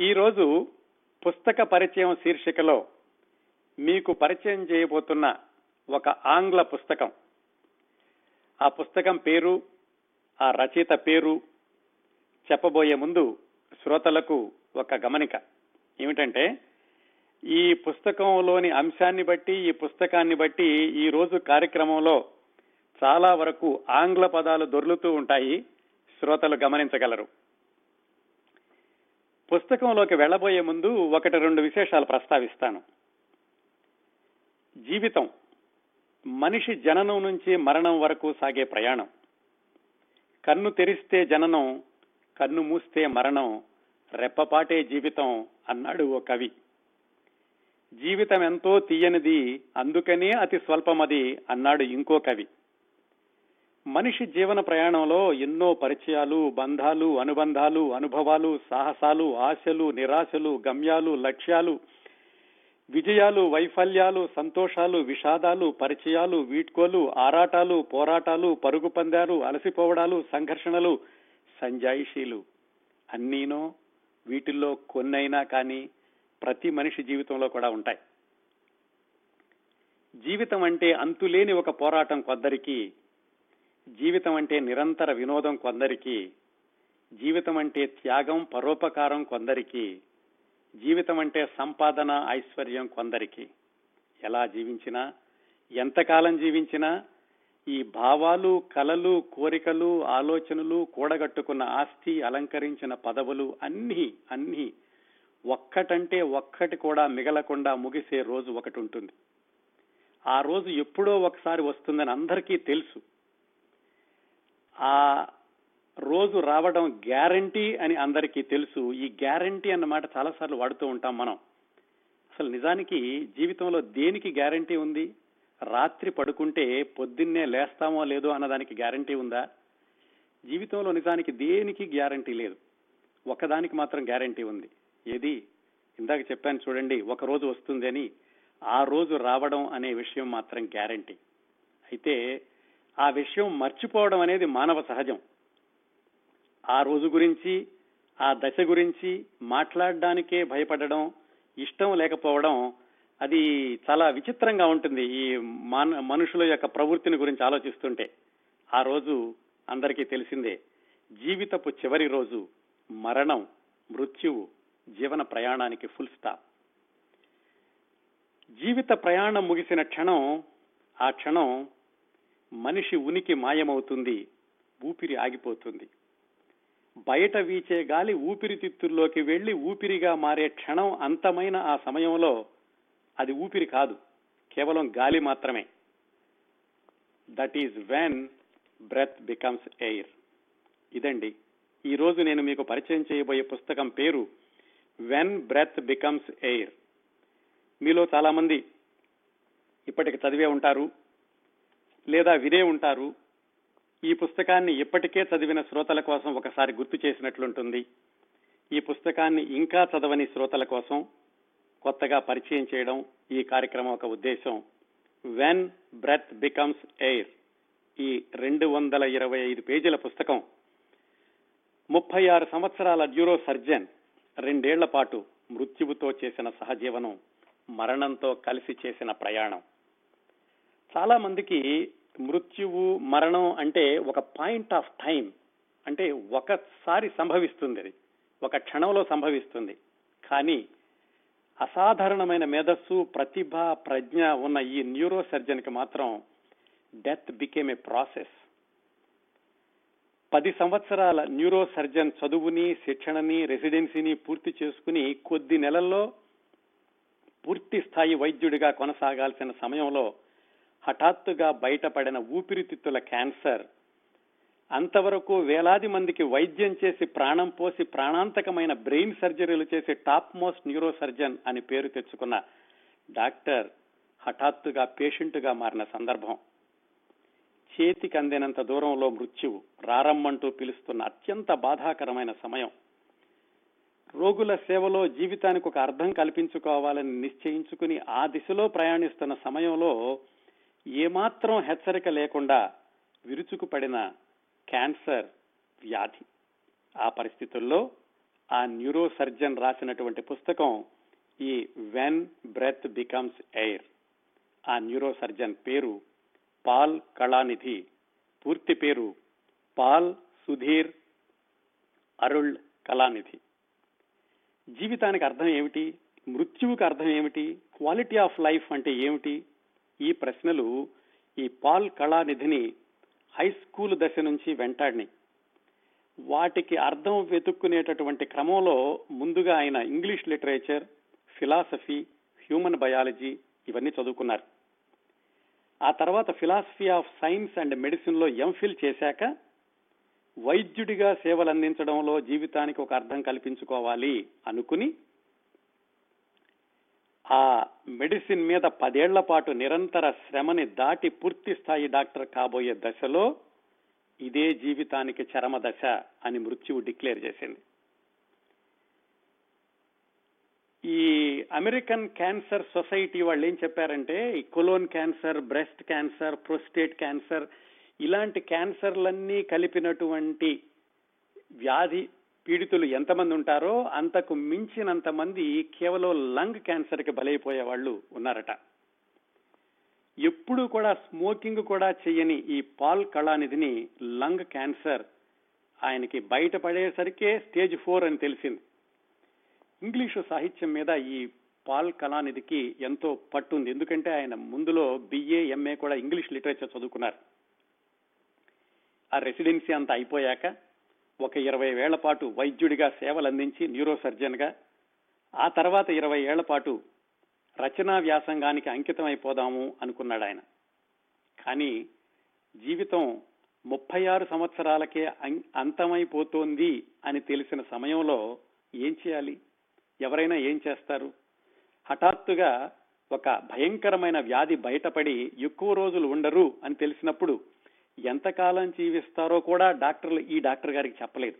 ఈరోజు పుస్తక పరిచయం శీర్షికలో మీకు పరిచయం చేయబోతున్న ఒక ఆంగ్ల పుస్తకం. ఆ పుస్తకం పేరు ఆ రచయిత పేరు చెప్పబోయే ముందు శ్రోతలకు ఒక గమనిక. ఏమిటంటే ఈ పుస్తకంలోని అంశాన్ని బట్టి ఈ పుస్తకాన్ని బట్టి ఈ రోజు కార్యక్రమంలో చాలా వరకు ఆంగ్ల పదాలు దొర్లుతూ ఉంటాయి. శ్రోతలు గమనించగలరు. పుస్తకంలోకి వెళ్ళబోయే ముందు ఒకటి రెండు విశేషాలు ప్రస్తావిస్తాను. జీవితం మనిషి జననం నుంచి మరణం వరకు సాగే ప్రయాణం. కన్ను తెరిస్తే జననం కన్ను మూస్తే మరణం రెప్పపాటే జీవితం అన్నాడు ఓ కవి. జీవితం ఎంతో తీయనిది అందుకనే అతి స్వల్పమది అన్నాడు ఇంకో కవి. మనిషి జీవన ప్రయాణంలో ఎన్నో పరిచయాలు బంధాలు అనుబంధాలు అనుభవాలు సాహసాలు ఆశలు నిరాశలు గమ్యాలు లక్ష్యాలు విజయాలు వైఫల్యాలు సంతోషాలు విషాదాలు పరిచయాలు వీడ్కోలు ఆరాటాలు పోరాటాలు పరుగు పందాలు అలసిపోవడాలు సంఘర్షణలు సంజాయిషీలు. అన్నీనో వీటిల్లో కొన్నైనా కానీ ప్రతి మనిషి జీవితంలో కూడా ఉంటాయి. జీవితం అంటే అంతులేని ఒక పోరాటం కొందరికి జీవితం అంటే నిరంతర వినోదం కొందరికి జీవితం అంటే త్యాగం పరోపకారం కొందరికి జీవితం అంటే సంపాదన ఐశ్వర్యం కొందరికి. ఎలా జీవించినా ఎంతకాలం జీవించినా ఈ భావాలు కలలు కోరికలు ఆలోచనలు కూడగట్టుకున్న ఆస్తి అలంకరించిన పదవులు అన్ని అన్ని ఒక్కటంటే ఒక్కటి కూడా మిగలకుండా ముగిసే రోజు ఒకటి ఉంటుంది. ఆ రోజు ఎప్పుడో ఒకసారి వస్తుందని అందరికీ తెలుసు. ఆ రోజు రావడం గ్యారంటీ అని అందరికీ తెలుసు. ఈ గ్యారంటీ అన్నమాట చాలాసార్లు వాడుతూ ఉంటాం మనం. అసలు నిజానికి జీవితంలో దేనికి గ్యారంటీ ఉంది? రాత్రి పడుకుంటే పొద్దున్నే లేస్తామో లేదో అన్నదానికి గ్యారంటీ ఉందా? జీవితంలో నిజానికి దేనికి గ్యారంటీ లేదు? ఒకదానికి మాత్రం గ్యారంటీ ఉంది. ఏది? ఇందాక చెప్పాను చూడండి ఒక రోజు వస్తుంది అని ఆ రోజు రావడం అనే విషయం మాత్రం గ్యారంటీ. అయితే ఆ విషయం మర్చిపోవడం అనేది మానవ సహజం. ఆ రోజు గురించి ఆ దశ గురించి మాట్లాడడానికే భయపడడం ఇష్టం లేకపోవడం అది చాలా విచిత్రంగా ఉంటుంది ఈ మాన మనుషుల యొక్క ప్రవృత్తిని గురించి ఆలోచిస్తుంటే. ఆ రోజు అందరికీ తెలిసిందే జీవితపు చివరి రోజు మరణం మృత్యువు జీవన ప్రయాణానికి ఫుల్ స్టాప్ జీవిత ప్రయాణం ముగిసిన క్షణం ఆ క్షణం మనిషి ఉనికి మాయమవుతుంది ఊపిరి ఆగిపోతుంది. బయట వీచే గాలి ఊపిరితిత్తుల్లోకి వెళ్ళి ఊపిరిగా మారే క్షణం అంతమైన ఆ సమయంలో అది ఊపిరి కాదు కేవలం గాలి మాత్రమే. That is when breath becomes air ఇదండి ఈ రోజు నేను మీకు పరిచయం చేయబోయే పుస్తకం పేరు వెన్ బ్రెత్ బికమ్స్ ఎయిర్ మీలో చాలా మంది ఇప్పటికి చదివే ఉంటారు లేదా వినే ఉంటారు. ఈ పుస్తకాన్ని ఇప్పటికే చదివిన శ్రోతల కోసం ఒకసారి గుర్తు చేసినట్లుంటుంది. ఈ పుస్తకాన్ని ఇంకా చదవని శ్రోతల కోసం కొత్తగా పరిచయం చేయడం ఈ కార్యక్రమం ఒక ఉద్దేశం. వెన్ బ్రెత్ బికమ్స్ ఎయిర్ ఈ రెండు వందల ఇరవై ఐదు పేజీల పుస్తకం. ముప్పై ఆరు సంవత్సరాల న్యూరో సర్జన్ రెండేళ్ళ పాటు మృత్యువుతో చేసిన సహజీవనం మరణంతో కలిసి చేసిన ప్రయాణం. చాలా మందికి మృత్యువు మరణం అంటే ఒక పాయింట్ ఆఫ్ టైం అంటే ఒకసారి సంభవిస్తుంది అది. ఒక క్షణంలో సంభవిస్తుంది. కానీ అసాధారణమైన మేధస్సు ప్రతిభ ప్రజ్ఞ ఉన్న ఈ న్యూరో సర్జన్కి మాత్రం డెత్ బికేమ్ ఏ ప్రాసెస్. పది సంవత్సరాల న్యూరో సర్జన్ చదువుని శిక్షణని రెసిడెన్సీని పూర్తి చేసుకుని కొద్ది నెలల్లో పూర్తి స్థాయి వైద్యుడిగా కొనసాగాల్సిన సమయంలో హఠాత్తుగా బయటపడిన ఊపిరితిత్తుల క్యాన్సర్. అంతవరకు వేలాది మందికి వైద్యం చేసి ప్రాణం పోసి ప్రాణాంతకమైన బ్రెయిన్ సర్జరీలు చేసే టాప్ మోస్ట్ న్యూరో సర్జన్ అని పేరు తెచ్చుకున్న డాక్టర్ హఠాత్తుగా పేషెంట్గా మారిన సందర్భం. చేతికి అందినంత దూరంలో మృత్యువు రారమ్మంటూ పిలుస్తున్న అత్యంత బాధాకరమైన సమయం. రోగుల సేవలో జీవితానికి ఒక అర్థం కల్పించుకోవాలని నిశ్చయించుకుని ఆ దిశలో ప్రయాణిస్తున్న సమయంలో ఏమాత్రం హెచ్చరిక లేకుండా విరుచుకుపడిన క్యాన్సర్ వ్యాధి. ఆ పరిస్థితుల్లో ఆ న్యూరో సర్జన్ రాసినటువంటి పుస్తకం ఈ వెన్ బ్రెత్ బికమ్స్ ఎయిర్ ఆ న్యూరో సర్జన్ పేరు పాల్ కళానిధి. పూర్తి పేరు పాల్ సుధీర్ అరుళ్ కళానిధి. జీవితానికి అర్థం ఏమిటి? మృత్యువుకి అర్థం ఏమిటి? క్వాలిటీ ఆఫ్ లైఫ్ అంటే ఏమిటి? ఈ ప్రశ్నలు ఈ పాల్ కళానిధిని హై స్కూల్ దశ నుంచి వెంటాడినాయి. వాటికి అర్థం వెతుక్కునేటటువంటి క్రమంలో ముందుగా ఆయన English literature philosophy human biology ఇవన్నీ చదువుకున్నారు. ఆ తర్వాత ఫిలాసఫీ ఆఫ్ సైన్స్ అండ్ మెడిసిన్లో ఎంఫిల్ చేశాక వైద్యుడిగా సేవలు అందించడంలో జీవితానికి ఒక అర్థం కల్పించుకోవాలి అనుకుని ఆ మెడిసిన్ మీద పదేళ్ళ పాటు నిరంతర శ్రమని దాటి పూర్తి స్థాయి డాక్టర్ కాబోయే దశలో ఇదే జీవితానికి చరమ దశ అని మృత్యువు డిక్లేర్ చేసింది. ఈ అమెరికన్ క్యాన్సర్ సొసైటీ వాళ్ళు ఏం చెప్పారంటే ఈ colon cancer breast cancer prostate cancer ఇలాంటి క్యాన్సర్లన్నీ కలిపినటువంటి వ్యాధి పీడితులు ఎంతమంది ఉంటారో అంతకు మించినంత మంది కేవలం లంగ్ క్యాన్సర్కి బలైపోయే వాళ్ళు ఉన్నారట. ఎప్పుడూ కూడా స్మోకింగ్ కూడా చేయని ఈ పాల్ కళానిధిని లంగ్ క్యాన్సర్ ఆయనకి బయటపడేసరికే స్టేజ్ ఫోర్ అని తెలిసింది. ఇంగ్లీషు సాహిత్యం మీద ఈ పాల్ కళానిధికి ఎంతో పట్టుంది ఎందుకంటే ఆయన ముందులో బిఏ ఎంఏ కూడా ఇంగ్లీష్ లిటరేచర్ చదువుకున్నారు. ఆ రెసిడెన్సీ అంతా అయిపోయాక ఒక ఇరవై ఏళ్ళ పాటు వైద్యుడిగా సేవలందించి న్యూరోసర్జన్గా న్యూరో ఆ తర్వాత ఇరవై ఏళ్ళ పాటు రచనా వ్యాసంగానికి అంకితం అయిపోదాము అనుకున్నాడు ఆయన కానీ జీవితం ముప్పై ఆరు సంవత్సరాలకే అంతమైపోతోంది అని తెలిసిన సమయంలో ఏం చేయాలి? ఎవరైనా ఏం చేస్తారు? హఠాత్తుగా ఒక భయంకరమైన వ్యాధి బయటపడి ఎక్కువ రోజులు ఉండరు అని తెలిసినప్పుడు ఎంతకాలం జీవిస్తారో కూడా డాక్టర్లు ఈ డాక్టర్ గారికి చెప్పలేదు.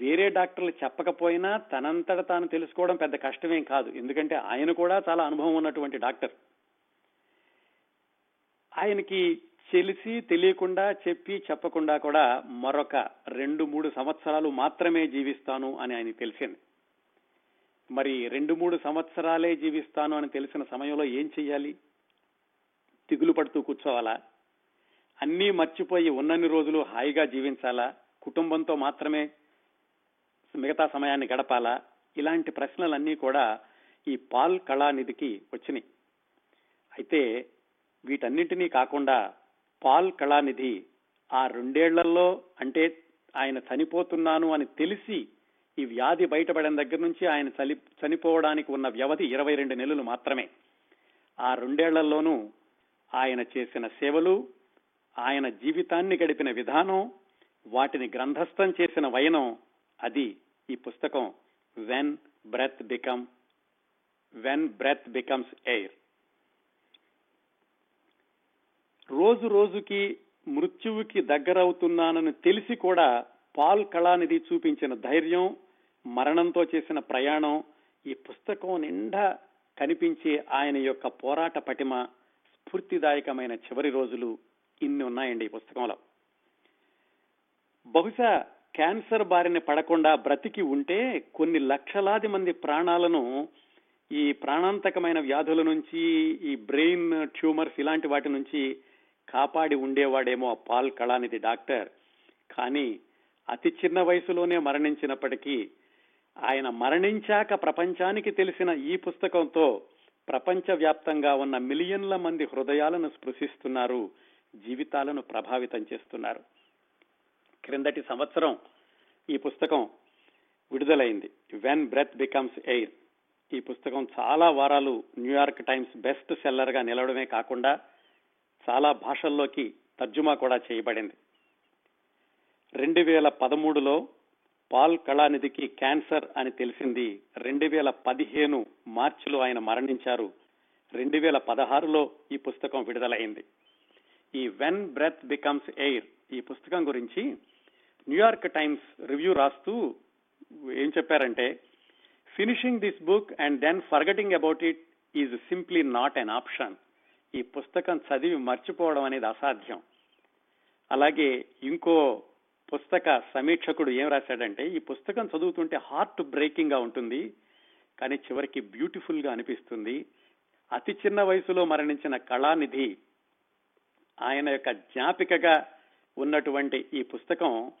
వేరే డాక్టర్లు చెప్పకపోయినా తనంతట తాను తెలుసుకోవడం పెద్ద కష్టమేం కాదు. ఎందుకంటే ఆయన కూడా చాలా అనుభవం ఉన్నటువంటి డాక్టర్. ఆయనకి తెలిసి తెలియకుండా చెప్పి చెప్పకుండా కూడా మరొక రెండు మూడు సంవత్సరాలు మాత్రమే జీవిస్తాను అని ఆయన తెలిసింది. మరి రెండు మూడు సంవత్సరాలే జీవిస్తాను అని తెలిసిన సమయంలో ఏం చెయ్యాలి? దిగులు పడుతూ కూర్చోవాలా? అన్నీ మర్చిపోయి ఉన్నన్ని రోజులు హాయిగా జీవించాలా? కుటుంబంతో మాత్రమే మిగతా సమయాన్ని గడపాలా? ఇలాంటి ప్రశ్నలన్నీ కూడా ఈ పాల్ కళానిధికి వచ్చినాయి. అయితే వీటన్నింటినీ కాకుండా పాల్ కళానిధి ఆ రెండేళ్ళలో అంటే ఆయన చనిపోతున్నాను అని తెలిసి ఈ వ్యాధి బయటపడిన దగ్గర నుంచి ఆయన చలి చనిపోవడానికి ఉన్న వ్యవధి ఇరవై రెండు నెలలు మాత్రమే. ఆ రెండేళ్ళలోనూ ఆయన చేసిన సేవలు ఆయన జీవితాన్ని గడిపిన విధానం వాటిని గ్రంథస్థం చేసిన వయనం అది ఈ పుస్తకం when breath become when breath becomes air రోజు రోజుకి మృత్యువుకి దగ్గరవుతున్నానని తెలిసి కూడా పాల్ కళానిధి చూపించిన ధైర్యం మరణంతో చేసిన ప్రయాణం ఈ పుస్తకం నిండా కనిపించే ఆయన యొక్క పోరాట పటిమ స్ఫూర్తిదాయకమైన చివరి రోజులు ఇన్ని ఉన్నాయండి ఈ పుస్తకంలో. బహుశా క్యాన్సర్ బారిన పడకుండా బ్రతికి ఉంటే కొన్ని లక్షలాది మంది ప్రాణాలను ఈ ప్రాణాంతకమైన వ్యాధుల నుంచి ఈ బ్రెయిన్ ట్యూమర్స్ ఇలాంటి వాటి నుంచి కాపాడి ఉండేవాడేమో ఆ పాల్ కళానిధి డాక్టర్. కానీ అతి చిన్న వయసులోనే మరణించినప్పటికీ ఆయన మరణించాక ప్రపంచానికి తెలిసిన ఈ పుస్తకంతో ప్రపంచవ్యాప్తంగా ఉన్న మిలియన్ల మంది హృదయాలను స్పృశిస్తున్నారు జీవితాలను ప్రభావితం చేస్తున్నారు. క్రిందటి సంవత్సరం ఈ పుస్తకం విడుదలైంది. వెన్ బ్రెత్ బికమ్స్ ఎయిర్ ఈ పుస్తకం చాలా వారాలు న్యూయార్క్ టైమ్స్ బెస్ట్ సెల్లర్గా నిలవడమే కాకుండా చాలా భాషల్లోకి తర్జుమా కూడా చేయబడింది. రెండు వేల పదమూడులో పాల్ కళానిధికి క్యాన్సర్ అని తెలిసింది. రెండు వేల పదిహేను మార్చిలో ఆయన మరణించారు. రెండు వేల పదహారులో ఈ పుస్తకం విడుదలైంది. ఈ వెన్ బ్రెత్ బికమ్స్ ఎయిర్ ఈ పుస్తకం గురించి న్యూయార్క్ టైమ్స్ రివ్యూ రాస్తూ ఏం చెప్పారంటే finishing this book and then forgetting about it is simply not an option ఈ పుస్తకం చదివి మర్చిపోవడం అనేది అసాధ్యం. అలాగే ఇంకో పుస్తక సమీక్షకుడు ఏం రాశాడంటే ఈ పుస్తకం చదువుతుంటే హార్ట్ బ్రేకింగ్గా ఉంటుంది కానీ చివరికి బ్యూటిఫుల్గా అనిపిస్తుంది. అతి చిన్న వయసులో మరణించిన కళానిధి ఆయన యొక్క జ్ఞాపికగా ఉన్నటువంటి ఈ పుస్తకం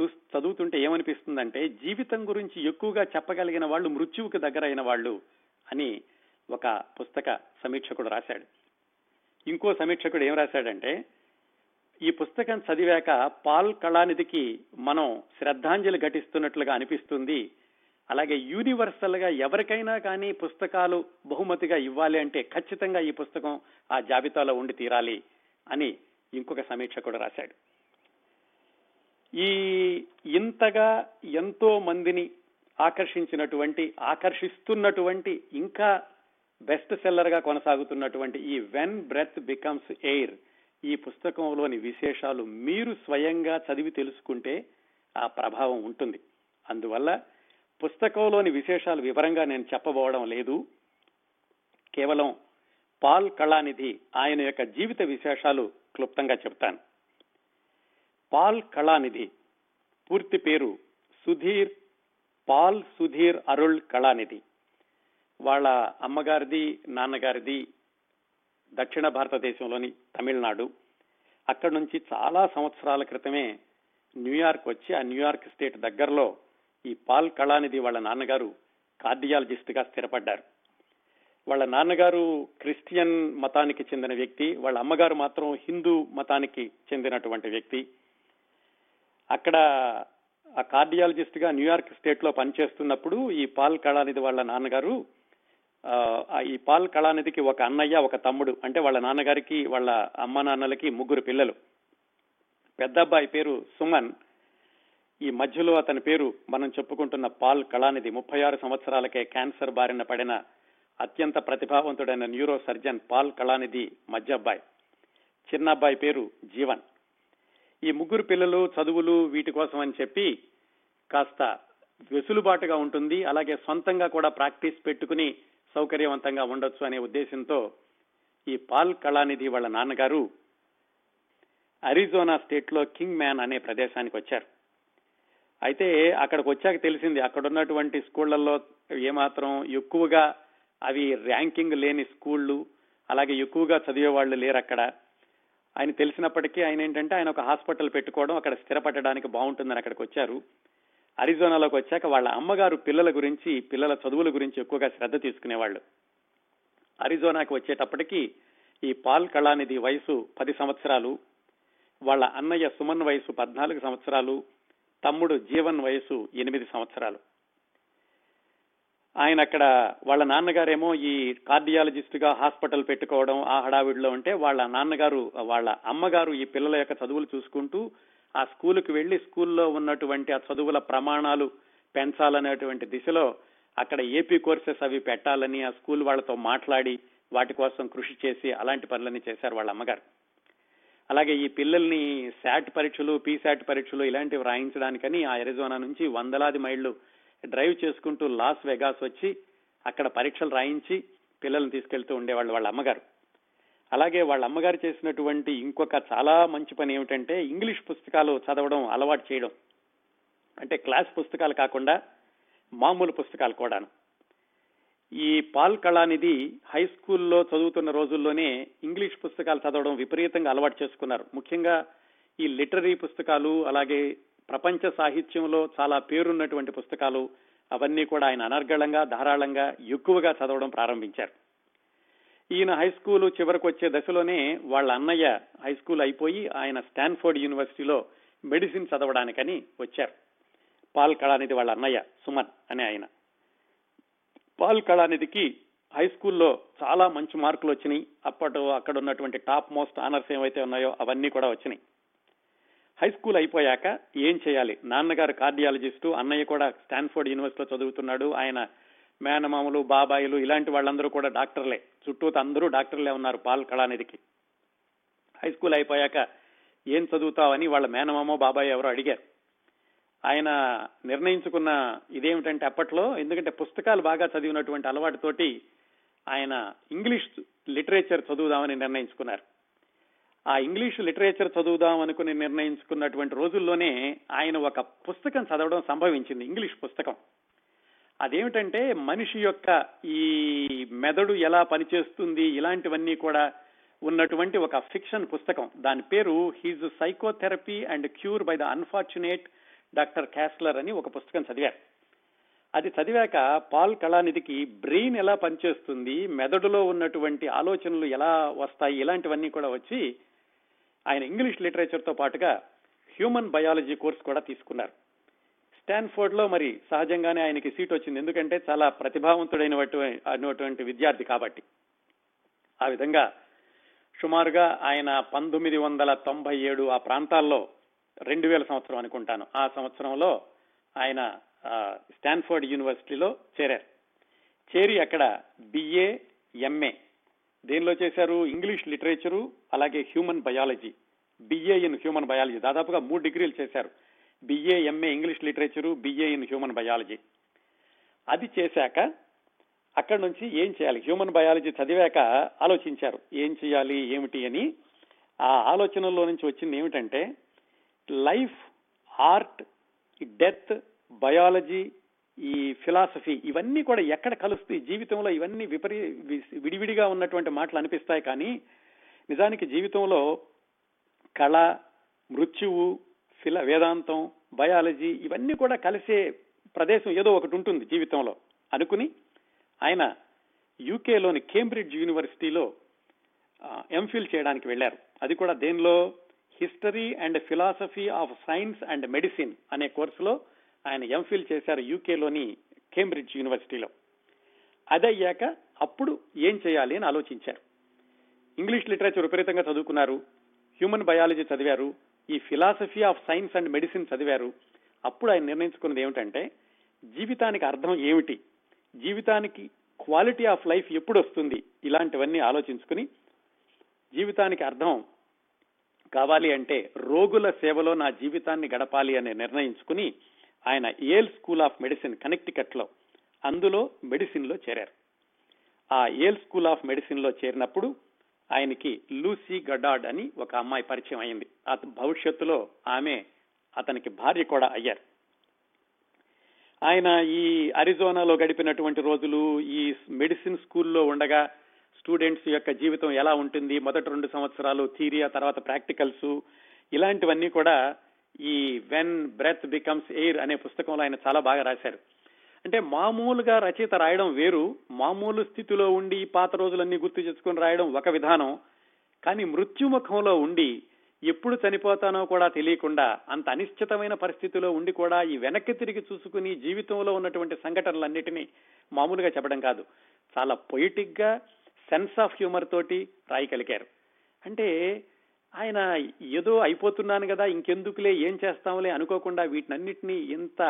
చూ చదువుతుంటే ఏమనిపిస్తుందంటే జీవితం గురించి ఎక్కువగా చెప్పగలిగిన వాళ్ళు మృత్యువుకి దగ్గరైన వాళ్ళు అని ఒక పుస్తక సమీక్షకుడు రాశాడు. ఇంకో సమీక్షకుడు ఏం రాశాడంటే ఈ పుస్తకం చదివాక పాల్ కళానిధికి మనం శ్రద్ధాంజలి ఘటిస్తున్నట్లుగా అనిపిస్తుంది. అలాగే యూనివర్సల్గా ఎవరికైనా కానీ పుస్తకాలు బహుమతిగా ఇవ్వాలి అంటే ఖచ్చితంగా ఈ పుస్తకం ఆ జాబితాలో ఉండి తీరాలి. అని ఇంకొక సమీక్ష కూడా రాశాడు. ఈ ఇంతగా ఎంతో మందిని ఆకర్షించినటువంటి ఆకర్షిస్తున్నటువంటి ఇంకా బెస్ట్ సెల్లర్గా కొనసాగుతున్నటువంటి ఈ వెన్ బ్రెత్ బికమ్స్ ఎయిర్ ఈ పుస్తకంలోని విశేషాలు మీరు స్వయంగా చదివి తెలుసుకుంటే ఆ ప్రభావం ఉంటుంది. అందువల్ల పుస్తకంలోని విశేషాలు వివరంగా నేను చెప్పబోవడం లేదు. కేవలం పాల్ కళానిధి ఆయన యొక్క జీవిత విశేషాలు క్లుప్తంగా చెప్తాను పాల్ కళానిధి పూర్తి పేరు సుధీర్ పాల్ సుధీర్ అరుళ్ కళానిధి. వాళ్ళ అమ్మగారిది నాన్నగారిది దక్షిణ భారతదేశంలోని తమిళనాడు. అక్కడి నుంచి చాలా సంవత్సరాల క్రితమే న్యూయార్క్ వచ్చి ఆ న్యూయార్క్ స్టేట్ దగ్గరలో ఈ పాల్ కళానిధి వాళ్ళ నాన్నగారు కార్డియాలజిస్ట్గా స్థిరపడ్డారు. వాళ్ళ నాన్నగారు క్రిస్టియన్ మతానికి చెందిన వ్యక్తి వాళ్ళ అమ్మగారు మాత్రం హిందూ మతానికి చెందినటువంటి వ్యక్తి. అక్కడ ఆ కార్డియాలజిస్ట్గా న్యూయార్క్ స్టేట్లో పనిచేస్తున్నప్పుడు ఈ పాల్ కళానిధి వాళ్ళ నాన్నగారు ఈ పాల్ కళానిధికి ఒక అన్నయ్య ఒక తమ్ముడు అంటే వాళ్ళ నాన్నగారికి వాళ్ళ అమ్మ నాన్నలకి ముగ్గురు పిల్లలు. పెద్ద అబ్బాయి పేరు సుమన్. ఈ మధ్యలో అతని పేరు మనం చెప్పుకుంటున్న పాల్ కళానిధి. ముప్పై ఆరు సంవత్సరాలకే క్యాన్సర్ బారిన పడిన అత్యంత ప్రతిభావంతుడైన న్యూరో సర్జన్ పాల్ కళానిధి మధ్య చిన్నబ్బాయి చిన్న అబ్బాయి పేరు జీవన్. ఈ ముగ్గురు పిల్లలు చదువులు వీటి కోసం అని చెప్పి కాస్త వెసులుబాటుగా ఉంటుంది. అలాగే సొంతంగా కూడా ప్రాక్టీస్ పెట్టుకుని సౌకర్యవంతంగా ఉండొచ్చు అనే ఉద్దేశంతో ఈ పాల్ కళానిధి వాళ్ళ నాన్నగారు అరిజోనా స్టేట్లో కింగ్ మ్యాన్ అనే ప్రదేశానికి వచ్చారు. అయితే అక్కడికి వచ్చాక తెలిసింది అక్కడ ఉన్నటువంటి స్కూళ్ళలో ఏమాత్రం ఎక్కువగా అవి ర్యాంకింగ్ లేని స్కూళ్ళు అలాగే ఎక్కువగా చదివే వాళ్ళు లేరు అక్కడ. ఆయన తెలిసినప్పటికీ ఆయన ఏంటంటే ఆయన ఒక హాస్పిటల్ పెట్టుకోవడం అక్కడ స్థిరపడడానికి బాగుంటుందని అక్కడికి వచ్చారు. అరిజోనాలోకి వచ్చాక వాళ్ళ అమ్మగారు పిల్లల గురించి పిల్లల చదువుల గురించి ఎక్కువగా శ్రద్ధ తీసుకునేవాళ్ళు. అరిజోనాకి వచ్చేటప్పటికి ఈ పాల్ కళానిధి వయసు పది సంవత్సరాలు వాళ్ళ అన్నయ్య సుమన్ వయసు పద్నాలుగు సంవత్సరాలు తమ్ముడు జీవన్ వయసు ఎనిమిది సంవత్సరాలు. ఆయన అక్కడ వాళ్ళ నాన్నగారేమో ఈ కార్డియాలజిస్ట్గా హాస్పిటల్ పెట్టుకోవడం ఆ హడావిడిలో ఉంటే వాళ్ళ నాన్నగారు వాళ్ళ అమ్మగారు ఈ పిల్లల యొక్క చదువులు చూసుకుంటూ ఆ స్కూలుకు వెళ్ళి స్కూల్లో ఉన్నటువంటి ఆ చదువుల ప్రమాణాలు పెంచాలనేటువంటి దిశలో అక్కడ ఏపీ కోర్సెస్ అవి పెట్టాలని ఆ స్కూల్ వాళ్ళతో మాట్లాడి వాటి కోసం కృషి చేసి అలాంటి పనులన్నీ చేశారు వాళ్ళ అమ్మగారు. అలాగే ఈ పిల్లల్ని శాట్ పరీక్షలు పీశాట్ పరీక్షలు ఇలాంటివి రాయించడానికని ఆ ఎరిజోనా నుంచి వందలాది మైళ్ళు డ్రైవ్ చేసుకుంటూ లాస్ వెగాస్ వచ్చి అక్కడ పరీక్షలు రాయించి పిల్లల్ని తీసుకెళ్తూ ఉండేవాళ్ళు వాళ్ళ అమ్మగారు. అలాగే వాళ్ళ అమ్మగారు చేసినటువంటి ఇంకొక చాలా మంచి పని ఏమిటంటే ఇంగ్లీష్ పుస్తకాలు చదవడం అలవాటు చేయడం. అంటే క్లాస్ పుస్తకాలు కాకుండా మామూలు పుస్తకాలు కూడాను. ఈ పాల్ కళానిధి హై స్కూల్లో చదువుతున్న రోజుల్లోనే ఇంగ్లీష్ పుస్తకాలు చదవడం విపరీతంగా అలవాటు చేసుకున్నారు. ముఖ్యంగా ఈ లిటరీ పుస్తకాలు అలాగే ప్రపంచ సాహిత్యంలో చాలా పేరున్నటువంటి పుస్తకాలు అవన్నీ కూడా ఆయన అనర్గళంగా ధారాళంగా ఎక్కువగా చదవడం ప్రారంభించారు. ఈయన హై స్కూల్ చివరకు వచ్చే దశలోనే వాళ్ళ అన్నయ్య హై స్కూల్ అయిపోయి ఆయన స్టాన్ఫోర్డ్ యూనివర్సిటీలో మెడిసిన్ చదవడానికని వచ్చారు. పాల్ కళానిధి వాళ్ళ అన్నయ్య సుమన్ అనే ఆయన. పాల్ కళానిధికి హై స్కూల్లో చాలా మంచి మార్కులు వచ్చినాయి. అప్పటి అక్కడ ఉన్నటువంటి టాప్ మోస్ట్ ఆనర్స్ ఏవైతే ఉన్నాయో అవన్నీ కూడా వచ్చినాయి. హై స్కూల్ అయిపోయాక ఏం చేయాలి? నాన్నగారు కార్డియాలజిస్టు అన్నయ్య కూడా స్టాన్ఫోర్డ్ యూనివర్సిటీలో చదువుతున్నాడు. ఆయన మేనమామలు బాబాయిలు ఇలాంటి వాళ్ళందరూ కూడా డాక్టర్లే. చుట్టూ అందరూ డాక్టర్లే ఉన్నారు పాల్ కళానిధికి. హై స్కూల్ అయిపోయాక ఏం చదువుతావని వాళ్ళ మేనమామో బాబాయ్ ఎవరో అడిగారు. ఆయన నిర్ణయించుకున్న ఇదేమిటంటే అప్పట్లో ఎందుకంటే పుస్తకాలు బాగా చదివినటువంటి అలవాటుతోటి ఆయన ఇంగ్లీష్ లిటరేచర్ చదువుదామని నిర్ణయించుకున్నారు. ఆ ఇంగ్లీష్ లిటరేచర్ చదువుదాం అనుకుని నిర్ణయించుకున్నటువంటి రోజుల్లోనే ఆయన ఒక పుస్తకం చదవడం సంభవించింది ఇంగ్లీష్ పుస్తకం. అదేమిటంటే మనిషి యొక్క ఈ మెదడు ఎలా పనిచేస్తుంది ఇలాంటివన్నీ కూడా ఉన్నటువంటి ఒక ఫిక్షన్ పుస్తకం. దాని పేరు his psychotherapy and cure by the unfortunate doctor Kassler అని ఒక పుస్తకం చదివారు. అది చదివాక పాల్ కళానిధికి బ్రెయిన్ ఎలా పనిచేస్తుంది మెదడులో ఉన్నటువంటి ఆలోచనలు ఎలా వస్తాయి ఇలాంటివన్నీ కూడా వచ్చి ఆయన ఇంగ్లీష్ లిటరేచర్తో పాటుగా హ్యూమన్ బయాలజీ కోర్స్ కూడా తీసుకున్నారు. స్టాన్ఫోర్డ్లో మరి సహజంగానే ఆయనకి సీట్ వచ్చింది. ఎందుకంటే చాలా ప్రతిభావంతుడైనటువంటి విద్యార్థి కాబట్టి. ఆ విధంగా సుమారుగా ఆయన పంతొమ్మిది వందల తొంభై ఏడు ఆ ప్రాంతాల్లో రెండు వేల సంవత్సరం అనుకుంటాను. ఆ సంవత్సరంలో ఆయన స్టాన్ఫోర్డ్ యూనివర్సిటీలో చేరారు. చేరి అక్కడ బిఏ ఎంఏ దేనిలో చేశారు? ఇంగ్లీష్ లిటరేచరు అలాగే human biology. B A in human biology దాదాపుగా మూడు డిగ్రీలు చేశారు. B A M A English literature B A in human biology అది చేశాక అక్కడి నుంచి ఏం చేయాలి? హ్యూమన్ బయాలజీ చదివాక ఆలోచించారు. ఏం చేయాలి? ఏమిటి అని. ఆ ఆలోచనలో నుంచి వచ్చింది ఏమిటంటే లైఫ్ ఆర్ట్ డెత్ బయాలజీ ఈ ఫిలాసఫీ ఇవన్నీ కూడా ఎక్కడ కలుస్తాయి? జీవితంలో ఇవన్నీ విపరీ విడివిడిగా ఉన్నటువంటి మాటలు అనిపిస్తాయి కానీ నిజానికి జీవితంలో కళ మృత్యువు ఫిల వేదాంతం బయాలజీ ఇవన్నీ కూడా కలిసే ప్రదేశం ఏదో ఒకటి ఉంటుంది జీవితంలో. అనుకుని ఆయన యూకేలోని కేంబ్రిడ్జ్ యూనివర్సిటీలో ఎంఫిల్ చేయడానికి వెళ్ళారు. అది కూడా దేనిలో? History and philosophy of science and medicine అనే కోర్సులో ఆయన ఎంఫిల్ చేశారు యూకేలోని కేంబ్రిడ్జ్ యూనివర్సిటీలో. అదయ్యాక అప్పుడు ఏం చేయాలి అని ఆలోచించారు. ఇంగ్లీష్ లిటరేచర్ విపరీతంగా చదువుకున్నారు. హ్యూమన్ బయాలజీ చదివారు. ఈ philosophy of science and medicine చదివారు. అప్పుడు ఆయన నిర్ణయించుకున్నది ఏమిటంటే జీవితానికి అర్థం ఏమిటి? జీవితానికి క్వాలిటీ ఆఫ్ లైఫ్ ఎప్పుడు వస్తుంది? ఇలాంటివన్నీ ఆలోచించుకుని జీవితానికి అర్థం కావాలి అంటే రోగుల సేవలో నా జీవితాన్ని గడపాలి అని నిర్ణయించుకుని ఆయన ఏల్ స్కూల్ ఆఫ్ మెడిసిన్ కనెక్టికట్లో అందులో మెడిసిన్లో చేరారు. ఆ ఏల్ స్కూల్ ఆఫ్ మెడిసిన్లో చేరినప్పుడు ఆయనకి లూసీ గడాడ్ అని ఒక అమ్మాయి పరిచయం అయింది. భవిష్యత్తులో ఆమె అతనికి భార్య కూడా అయ్యారు. ఆయన ఈ అరిజోనాలో గడిపినటువంటి రోజులు ఈ మెడిసిన్ స్కూల్లో ఉండగా స్టూడెంట్స్ యొక్క జీవితం ఎలా ఉంటుంది మొదటి రెండు సంవత్సరాలు థీరియా తర్వాత ప్రాక్టికల్స్ ఇలాంటివన్నీ కూడా ఈ వెన్ బ్రెత్ బికమ్స్ ఎయిర్ అనే పుస్తకంలో ఆయన చాలా బాగా రాశారు. అంటే మామూలుగా రచయిత రాయడం వేరు మామూలు స్థితిలో ఉండి పాత రోజులన్నీ గుర్తు చేసుకుని రాయడం ఒక విధానం కానీ మృత్యుముఖంలో ఉండి ఎప్పుడు చనిపోతానో కూడా తెలియకుండా అంత అనిశ్చితమైన పరిస్థితిలో ఉండి కూడా ఈ వెనక్కి తిరిగి చూసుకుని జీవితంలో ఉన్నటువంటి సంఘటనలన్నిటినీ మామూలుగా చెప్పడం కాదు. చాలా పొయిటిక్గా సెన్స్ ఆఫ్ హ్యూమర్ తోటి రాయగలిగారు అంటే ఆయన ఏదో అయిపోతున్నాను కదా ఇంకెందుకులే ఏం చేస్తాంలే అనుకోకుండా వీటినన్నిటినీ ఇంత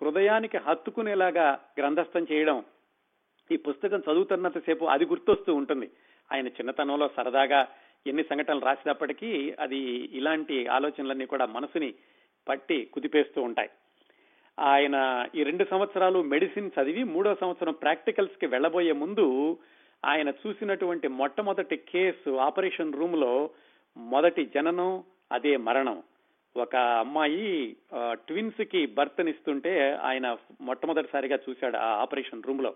హృదయానికి హత్తుకునేలాగా గ్రంథస్థం చేయడం ఈ పుస్తకం చదువుతున్నంతసేపు అది గుర్తొస్తూ ఉంటుంది. ఆయన చిన్నతనంలో సరదాగా ఎన్ని సంఘటనలు రాసినప్పటికీ అది ఇలాంటి ఆలోచనలన్నీ కూడా మనసుని పట్టి కుదిపేస్తూ ఉంటాయి. ఆయన ఈ రెండు సంవత్సరాలు మెడిసిన్ చదివి మూడో సంవత్సరం ప్రాక్టికల్స్కి వెళ్ళబోయే ముందు ఆయన చూసినటువంటి మొట్టమొదటి కేసు ఆపరేషన్ రూమ్లో మొదటి జననం అదే మరణం. ఒక అమ్మాయి ట్విన్స్కి బర్త్నిస్తుంటే ఆయన మొట్టమొదటిసారిగా చూశాడు ఆ ఆపరేషన్ రూమ్లో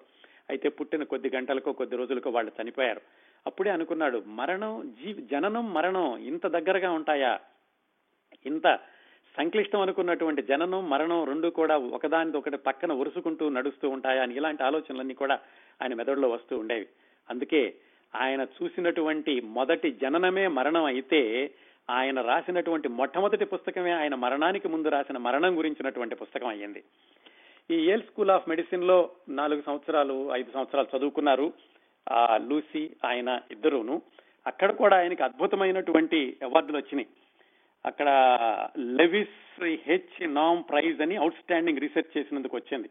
అయితే పుట్టిన కొద్ది గంటలకో కొద్ది రోజులకో వాళ్ళు చనిపోయారు. అప్పుడే అనుకున్నాడు మరణం జీవి జననం మరణం ఇంత దగ్గరగా ఉంటాయా? ఇంత సంక్లిష్టం అనుకున్నటువంటి జననం మరణం రెండు కూడా ఒకదాని ఒకటి పక్కన ఉరుసుకుంటూ నడుస్తూ ఉంటాయా? అని ఇలాంటి ఆలోచనలన్నీ కూడా ఆయన మెదడులో వస్తూ ఉండేవి. అందుకే ఆయన చూసినటువంటి మొదటి జననమే మరణం అయితే ఆయన రాసినటువంటి మొట్టమొదటి పుస్తకమే ఆయన మరణానికి ముందు రాసిన మరణం గురించినటువంటి పుస్తకం అయ్యింది. ఈ ఏల్ స్కూల్ ఆఫ్ మెడిసిన్లో నాలుగు సంవత్సరాలు ఐదు సంవత్సరాలు చదువుకున్నారు. ఆ లూసీ ఆయన ఇద్దరును. అక్కడ కూడా ఆయనకి అద్భుతమైనటువంటి అవార్డులు వచ్చినాయి. అక్కడ లెవిస్ హెచ్ నామ్ ప్రైజ్ అని అవుట్ స్టాండింగ్ రీసెర్చ్ చేసినందుకు వచ్చింది.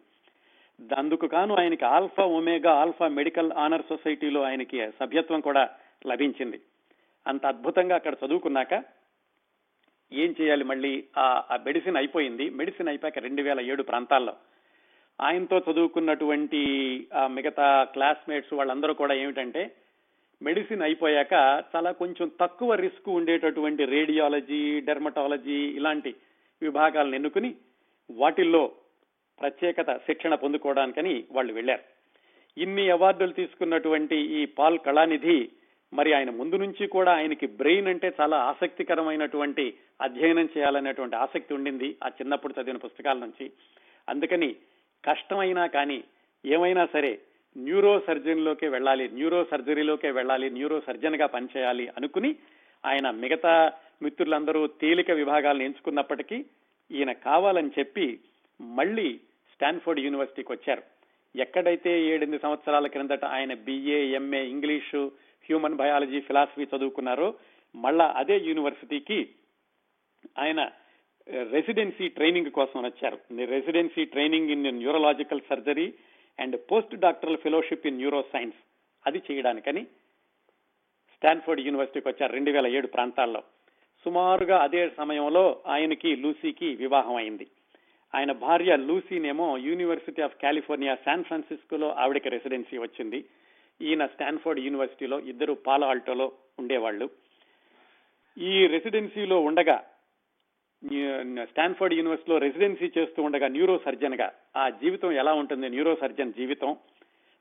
అందుకు గాను ఆయనకి Alpha Omega Alpha Medical Honor సొసైటీలో ఆయనకి సభ్యత్వం కూడా లభించింది. అంత అద్భుతంగా అక్కడ చదువుకున్నాక ఏం చేయాలి మళ్ళీ? ఆ మెడిసిన్ అయిపోయింది. మెడిసిన్ అయిపోయాక రెండు వేల ఏడు ప్రాంతాల్లో. ఆయనతో చదువుకున్నటువంటి మిగతా క్లాస్మేట్స్ వాళ్ళందరూ కూడా ఏమిటంటే మెడిసిన్ అయిపోయాక చాలా కొంచెం తక్కువ రిస్క్ ఉండేటటువంటి రేడియాలజీ డెర్మటాలజీ ఇలాంటి విభాగాలను ఎన్నుకుని వాటిల్లో ప్రత్యేకత శిక్షణ పొందుకోవడానికని వాళ్ళు వెళ్ళారు ఇన్ని అవార్డులు తీసుకున్నటువంటి ఈ పాల్ కళానిధి మరి ఆయన ముందు నుంచి కూడా ఆయనకి బ్రెయిన్ అంటే చాలా ఆసక్తికరమైనటువంటి అధ్యయనం చేయాలనేటువంటి ఆసక్తి ఉండింది ఆ చిన్నప్పుడు చదివిన పుస్తకాల నుంచి. అందుకని కష్టమైనా కానీ ఏమైనా సరే న్యూరో సర్జన్లోకే వెళ్ళాలి న్యూరో సర్జరీలోకే వెళ్ళాలి న్యూరో సర్జన్గా పనిచేయాలి అనుకుని ఆయన మిగతా మిత్రులందరూ తేలిక విభాగాలను ఎంచుకున్నప్పటికీ ఈయన కావాలని చెప్పి మళ్ళీ స్టాన్ఫోర్డ్ యూనివర్సిటీకి వచ్చారు. ఎక్కడైతే ఏడెనిమిది సంవత్సరాల క్రిందట ఆయన BA MA English human biology philosophy చదువుకున్నారో మళ్ళా అదే యూనివర్సిటీకి ఆయన uh, రెసిడెన్సీ ట్రైనింగ్ కోసం వచ్చారు. Residency training in neurological surgery and post doctoral fellowship in neuro science అది చేయడానికని స్టాన్ఫోర్డ్ యూనివర్సిటీకి వచ్చారు రెండు వేల ఏడు ప్రాంతాల్లో. సుమారుగా అదే సమయంలో ఆయనకి లూసీకి వివాహం అయింది. ఆయన భార్య లూసీనేమో యూనివర్సిటీ ఆఫ్ కాలిఫోర్నియా శాన్ ఫ్రాన్సిస్కోలో ఆవిడకి రెసిడెన్సీ వచ్చింది. ఈయన స్టాన్ఫోర్డ్ యూనివర్సిటీలో ఇద్దరు పాల ఆల్టోలో ఉండేవాళ్ళు. ఈ రెసిడెన్సీలో ఉండగా స్టాన్ఫోర్డ్ యూనివర్సిటీలో రెసిడెన్సీ చేస్తూ ఉండగా న్యూరో సర్జన్గా ఆ జీవితం ఎలా ఉంటుంది? న్యూరో సర్జన్ జీవితం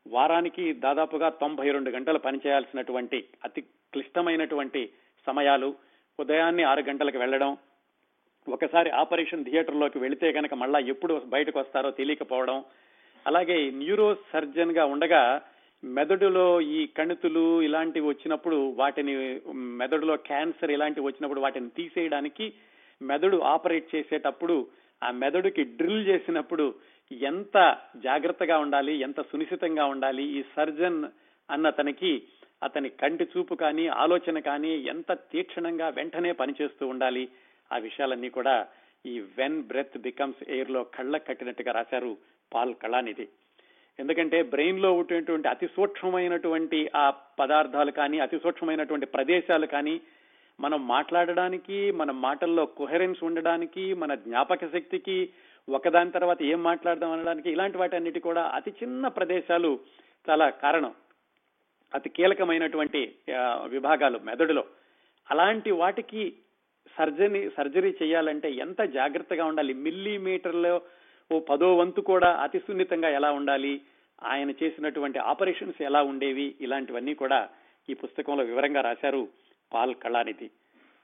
వారానికి దాదాపుగా తొంభై రెండు గంటలు పనిచేయాల్సినటువంటి అతి క్లిష్టమైనటువంటి సమయాలు ఉదయాన్నే ఆరు గంటలకు వెళ్ళడం ఒకసారి ఆపరేషన్ థియేటర్లోకి వెళితే కనుక మళ్ళా ఎప్పుడు బయటకు వస్తారో తెలియకపోవడం అలాగే న్యూరో సర్జన్గా ఉండగా మెదడులో ఈ కణితులు ఇలాంటివి వచ్చినప్పుడు వాటిని మెదడులో క్యాన్సర్ ఇలాంటివి వచ్చినప్పుడు వాటిని తీసేయడానికి మెదడు ఆపరేట్ చేసేటప్పుడు ఆ మెదడుకి డ్రిల్ చేసినప్పుడు ఎంత జాగ్రత్తగా ఉండాలి ఎంత సునిశ్చితంగా ఉండాలి ఈ సర్జన్ అన్న తనకి అతని కంటి చూపు కానీ ఆలోచన కానీ ఎంత తీక్షణంగా వెంటనే పనిచేస్తూ ఉండాలి ఆ విషయాలన్నీ కూడా ఈ వెన్ బ్రెత్ బికమ్స్ ఎయిర్లో కళ్ళ కట్టినట్టుగా రాశారు పాల్ కళానిధి. ఎందుకంటే బ్రెయిన్లో ఉండేటువంటి అతి సూక్ష్మమైనటువంటి ఆ పదార్థాలు కానీ అతి సూక్ష్మమైనటువంటి ప్రదేశాలు కానీ మనం మాట్లాడడానికి మన మాటల్లో కొహరెన్స్ ఉండడానికి మన జ్ఞాపక శక్తికి ఒకదాని తర్వాత ఏం మాట్లాడదాం అనడానికి ఇలాంటి వాటన్నిటి కూడా అతి చిన్న ప్రదేశాలు చాలా కారణం. అతి కీలకమైనటువంటి విభాగాలు మెదడులో. అలాంటి వాటికి సర్జరీ సర్జరీ చేయాలంటే ఎంత జాగ్రత్తగా ఉండాలి? మిల్లీమీటర్లో ఓ పదో వంతు కూడా అతి సున్నితంగా ఎలా ఉండాలి? ఆయన చేసినటువంటి ఆపరేషన్స్ ఎలా ఉండేవి? ఇలాంటివన్నీ కూడా ఈ పుస్తకంలో వివరంగా రాశారు పాల్ కళానిధి.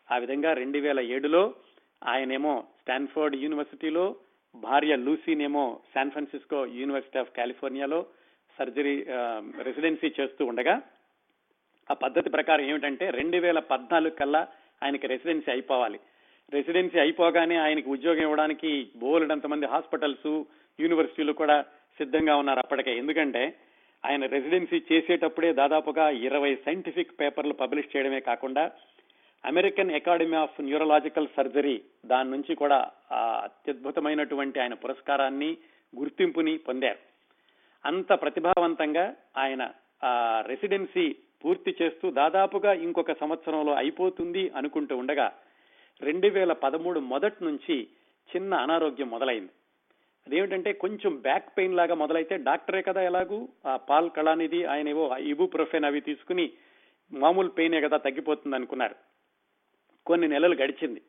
ఆ విధంగా రెండు వేల ఏడులో ఆయనేమో స్టాన్ఫోర్డ్ యూనివర్సిటీలో భార్య లూసీనేమో శాన్ ఫ్రాన్సిస్కో యూనివర్సిటీ ఆఫ్ కాలిఫోర్నియాలో సర్జరీ రెసిడెన్సీ చేస్తూ ఉండగా ఆ పద్ధతి ప్రకారం ఏమిటంటే రెండు వేల పద్నాలుగు కల్లా ఆయనకి రెసిడెన్సీ అయిపోవాలి. రెసిడెన్సీ అయిపోగానే ఆయనకి ఉద్యోగం ఇవ్వడానికి బోలెడంత మంది హాస్పిటల్స్ యూనివర్సిటీలు కూడా సిద్ధంగా ఉన్నారు అప్పటికే. ఎందుకంటే ఆయన రెసిడెన్సీ చేసేటప్పుడే దాదాపుగా ఇరవై సైంటిఫిక్ పేపర్లు పబ్లిష్ చేయడమే కాకుండా American Academy of Neurological Surgery దాని నుంచి కూడా అత్యద్భుతమైనటువంటి ఆయన పురస్కారాన్ని గుర్తింపుని పొందారు. అంత ప్రతిభావంతంగా ఆయన రెసిడెన్సీ పూర్తి చేస్తూ దాదాపుగా ఇంకొక సంవత్సరంలో అయిపోతుంది అనుకుంటూ ఉండగా రెండు వేల పదమూడు మొదటి నుంచి చిన్న అనారోగ్యం మొదలైంది. అదేమిటంటే కొంచెం బ్యాక్ పెయిన్ లాగా మొదలైతే డాక్టరే కదా ఎలాగూ? ఆ పాల్ కళానిధి ఆయన ఏవో ఇబుప్రొఫెన్ అవి తీసుకుని మామూలు పెయినే కదా తగ్గిపోతుంది అనుకున్నారు. కొన్ని నెలలు గడిచింది.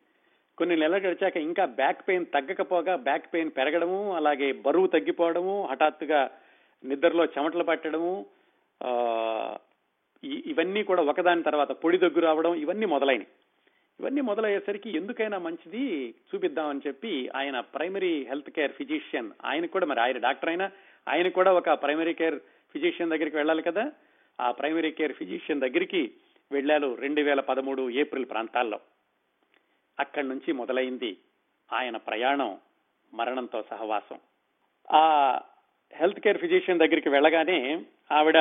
కొన్ని నెలలు గడిచాక ఇంకా బ్యాక్ పెయిన్ తగ్గకపోగా బ్యాక్ పెయిన్ పెరగడము అలాగే బరువు తగ్గిపోవడము హఠాత్తుగా నిద్రలో చెమటలు పట్టడము ఇవన్నీ కూడా ఒకదాని తర్వాత పొడి దగ్గు రావడం ఇవన్నీ మొదలైనవి ఇవన్నీ మొదలయ్యేసరికి ఎందుకైనా మంచిది చూపిద్దామని చెప్పి ఆయన ప్రైమరీ హెల్త్ కేర్ ఫిజిషియన్ ఆయన కూడా మరి ఆయన డాక్టర్ అయినా ఆయన కూడా ఒక ప్రైమరీ కేర్ ఫిజిషియన్ దగ్గరికి వెళ్ళాలి కదా. ఆ ప్రైమరీ కేర్ ఫిజిషియన్ దగ్గరికి వెళ్ళారు రెండు వేల పదమూడు ఏప్రిల్ ప్రాంతాల్లో. అక్కడి నుంచి మొదలైంది ఆయన ప్రయాణం మరణంతో సహవాసం. ఆ హెల్త్ కేర్ ఫిజిషియన్ దగ్గరికి వెళ్ళగానే ఆవిడ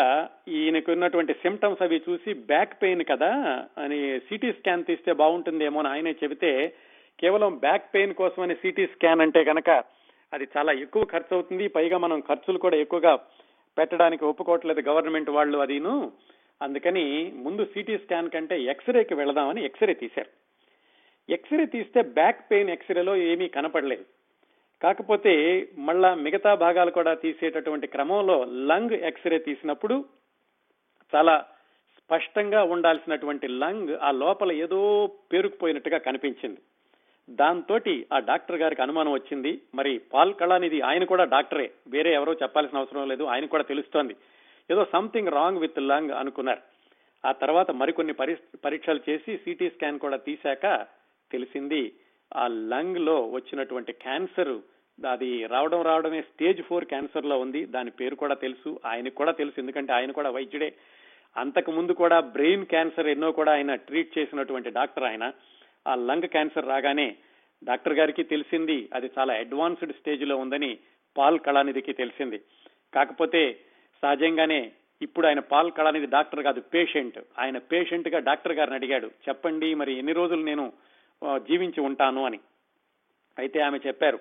ఈయనకు ఉన్నటువంటి సిమ్టమ్స్ అవి చూసి బ్యాక్ పెయిన్ కదా అని సిటీ స్కాన్ తీస్తే బాగుంటుందేమో అని ఆయనే చెబితే కేవలం బ్యాక్ పెయిన్ కోసమని సిటీ స్కాన్ అంటే కనుక అది చాలా ఎక్కువ ఖర్చు అవుతుంది పైగా మనం ఖర్చులు కూడా ఎక్కువగా పెట్టడానికి ఒప్పుకోవట్లేదు గవర్నమెంట్ వాళ్ళు అదిను. అందుకని ముందు సిటీ స్కాన్ కంటే ఎక్స్రేకి వెళదామని ఎక్స్రే తీశారు. ఎక్స్రే తీస్తే బ్యాక్ పెయిన్ ఎక్స్రేలో ఏమీ కనపడలేదు. కాకపోతే మళ్ళా మిగతా భాగాలు కూడా తీసేటటువంటి క్రమంలో లంగ్ ఎక్స్రే తీసినప్పుడు చాలా స్పష్టంగా ఉండాల్సినటువంటి లంగ్ ఆ లోపల ఏదో పేరుకుపోయినట్టుగా కనిపించింది. దాంతో ఆ డాక్టర్ గారికి అనుమానం వచ్చింది. మరి పాల్ కళానిధి ఆయన కూడా డాక్టరే. వేరే ఎవరో చెప్పాల్సిన అవసరం లేదు. ఆయన కూడా తెలుస్తోంది. ఏదో సంథింగ్ రాంగ్ విత్ లంగ్ అనుకున్నారు. ఆ తర్వాత మరికొన్ని పరీక్షలు చేసి సిటీ స్కాన్ కూడా తీశాక తెలిసింది ఆ లంగ్లో వచ్చినటువంటి క్యాన్సర్ అది రావడం రావడమే స్టేజ్ ఫోర్ క్యాన్సర్లో ఉంది. దాని పేరు కూడా తెలుసు ఆయనకు కూడా తెలుసు ఎందుకంటే ఆయన కూడా వైద్యుడే. అంతకు ముందు కూడా బ్రెయిన్ క్యాన్సర్ ఎన్నో కూడా ఆయన ట్రీట్ చేసినటువంటి డాక్టర్ ఆయన. ఆ లంగ్ క్యాన్సర్ రాగానే డాక్టర్ గారికి తెలిసింది అది చాలా అడ్వాన్స్డ్ స్టేజ్లో ఉందని పాల్ కళానిధికి తెలిసింది. కాకపోతే సహజంగానే ఇప్పుడు ఆయన పాల్ కళానిధి డాక్టర్ కాదు పేషెంట్. ఆయన పేషెంట్గా డాక్టర్ గారిని అడిగాడు చెప్పండి మరి ఎన్ని రోజులు నేను జీవించి ఉంటాను అని. అయితే ఆమె చెప్పారు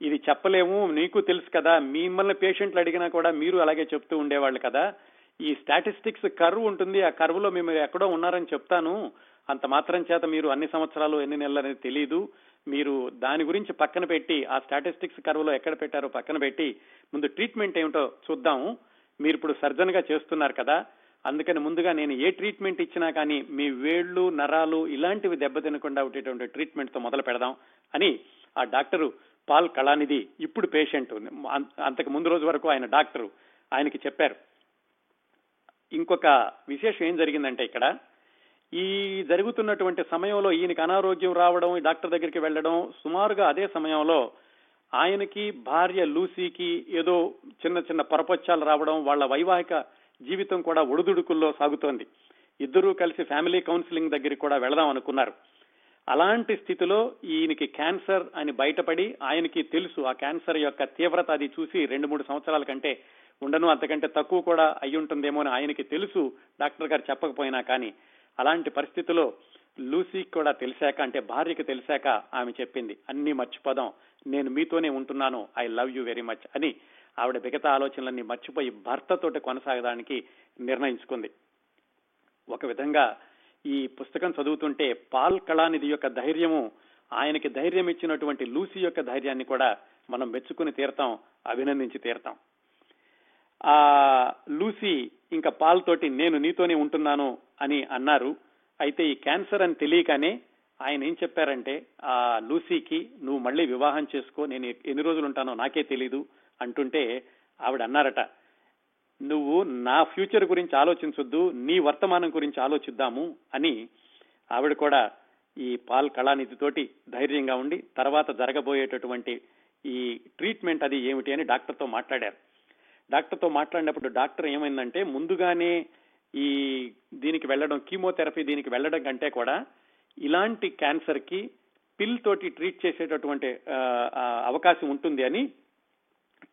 ఇది చెప్పలేము నీకు తెలుసు కదా మిమ్మల్ని పేషెంట్లు అడిగినా కూడా మీరు అలాగే చెప్తూ ఉండేవాళ్ళు కదా. ఈ స్టాటిస్టిక్స్ కర్వ్ ఉంటుంది ఆ కర్వ్లో మేము ఎక్కడో ఉన్నారని చెప్తాను. అంత మాత్రం చేత మీరు అన్ని సంవత్సరాలు ఎన్ని నెలలు అనేది తెలియదు మీరు దాని గురించి పక్కన పెట్టి ఆ స్టాటిస్టిక్స్ కర్వ్లో ఎక్కడ పెట్టారో పక్కన పెట్టి ముందు ట్రీట్మెంట్ ఏమిటో చూద్దాము. మీరు ఇప్పుడు సర్జన్గా చేస్తున్నారు కదా అందుకని ముందుగా నేను ఏ ట్రీట్మెంట్ ఇచ్చినా కానీ మీ వేళ్ళు నరాలు ఇలాంటివి దెబ్బతినకుండా ఉండేటువంటి ట్రీట్మెంట్తో మొదలు పెడదాం అని ఆ డాక్టరు పాల్ కళానిధి ఇప్పుడు పేషెంట్ అంతకు ముందు రోజు వరకు ఆయన డాక్టరు ఆయనకి చెప్పారు. ఇంకొక విశేషం ఏం జరిగిందంటే ఇక్కడ ఈ జరుగుతున్నటువంటి సమయంలో ఈయనకి అనారోగ్యం రావడం డాక్టర్ దగ్గరికి వెళ్ళడం సుమారుగా అదే సమయంలో ఆయనకి భార్య లూసీకి ఏదో చిన్న చిన్న పరపచ్చాలు రావడం వాళ్ళ వైవాహిక జీవితం కూడా ఒడిదుడుకుల్లో సాగుతోంది. ఇద్దరూ కలిసి ఫ్యామిలీ కౌన్సిలింగ్ దగ్గరికి కూడా వెళదాం అనుకున్నారు. అలాంటి స్థితిలో ఈయనకి క్యాన్సర్ అని బయటపడి ఆయనకి తెలుసు ఆ క్యాన్సర్ యొక్క తీవ్రత అది చూసి రెండు మూడు సంవత్సరాల కంటే ఉండను అంతకంటే తక్కువ కూడా అయ్యి ఉంటుందేమో అని ఆయనకి తెలుసు డాక్టర్ గారు చెప్పకపోయినా కానీ. అలాంటి పరిస్థితిలో లూసీకి కూడా తెలిసాక అంటే భార్యకి తెలిసాక ఆమె చెప్పింది అన్ని మర్చిపోదాం నేను మీతోనే ఉంటున్నాను I love you very much అని ఆవిడ మిగతా ఆలోచనలన్నీ మర్చిపోయి భర్తతోటి కొనసాగడానికి నిర్ణయించుకుంది. ఒక విధంగా ఈ పుస్తకం చదువుతుంటే పాల్ కళానిధి యొక్క ధైర్యము ఆయనకి ధైర్యం ఇచ్చినటువంటి లూసీ యొక్క ధైర్యాన్ని కూడా మనం మెచ్చుకుని తీరతాం అభినందించి తీరతాం. ఆ లూసీ ఇంకా పాల్ తోటి నేను నీతోనే ఉంటున్నాను అని అన్నారు. అయితే ఈ క్యాన్సర్ అని తెలియకనే ఆయన ఏం చెప్పారంటే ఆ లూసీకి నువ్వు మళ్ళీ వివాహం చేసుకో నేను ఎన్ని రోజులు ఉంటానో నాకే తెలీదు అంటుంటే ఆవిడ అన్నారట నువ్వు నా ఫ్యూచర్ గురించి ఆలోచించొద్దు నీ వర్తమానం గురించి ఆలోచిద్దాము అని ఆవిడ కూడా ఈ పాల్ కళానిధితోటి ధైర్యంగా ఉండి తర్వాత జరగబోయేటటువంటి ఈ ట్రీట్మెంట్ అది ఏమిటి అని డాక్టర్తో మాట్లాడారు. డాక్టర్తో మాట్లాడినప్పుడు డాక్టర్ ఏమైందంటే ముందుగానే ఈ దీనికి వెళ్ళడం కీమోథెరపీ దీనికి వెళ్ళడం కంటే కూడా ఇలాంటి క్యాన్సర్కి పిల్ తోటి ట్రీట్ చేసేటటువంటి అవకాశం ఉంటుంది అని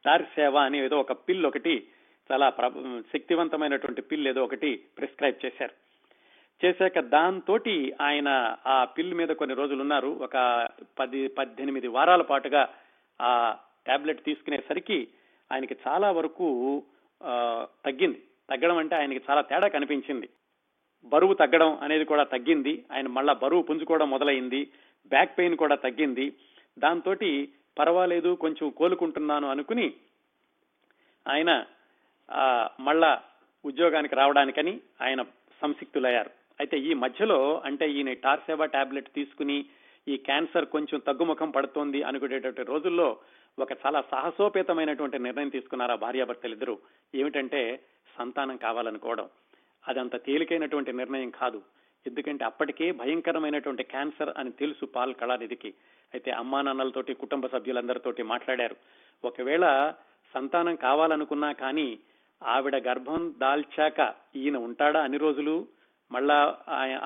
టార్ సేవ అనే ఏదో ఒక పిల్ ఒకటి చాలా శక్తివంతమైనటువంటి పిల్ ఏదో ఒకటి ప్రిస్క్రైబ్ చేశారు. చేశాక దాంతో ఆయన ఆ పిల్ మీద కొన్ని రోజులు ఉన్నారు ఒక పది పద్దెనిమిది వారాల పాటుగా ఆ టాబ్లెట్ తీసుకునేసరికి ఆయనకి చాలా వరకు తగ్గింది. తగ్గడం అంటే ఆయనకి చాలా తేడా కనిపించింది. బరువు తగ్గడం అనేది కూడా తగ్గింది. ఆయన మళ్ళా బరువు పుంజుకోవడం మొదలైంది. బ్యాక్ పెయిన్ కూడా తగ్గింది. దాంతో పర్వాలేదు కొంచెం కోలుకుంటున్నాను అనుకుని ఆయన మళ్ళా ఉద్యోగానికి రావడానికని ఆయన సంసిక్తులయ్యారు. అయితే ఈ మధ్యలో అంటే ఈయన టార్సేవా టాబ్లెట్ తీసుకుని ఈ క్యాన్సర్ కొంచెం తగ్గుముఖం పడుతోంది అనుకునేటువంటి రోజుల్లో ఒక చాలా సాహసోపేతమైనటువంటి నిర్ణయం తీసుకున్నారు ఆ భార్యాభర్తలు ఇద్దరు ఏమిటంటే సంతానం కావాలనుకోవడం. అదంత తేలికైనటువంటి నిర్ణయం కాదు. ఎందుకంటే అప్పటికే భయంకరమైనటువంటి క్యాన్సర్ అని తెలుసు పాల్ కళానిధికి. అయితే అమ్మా నాన్నలతోటి కుటుంబ సభ్యులందరితోటి మాట్లాడారు. ఒకవేళ సంతానం కావాలనుకున్నా కానీ ఆవిడ గర్భం దాల్చాక ఈయన ఉంటాడా అన్ని రోజులు? మళ్ళా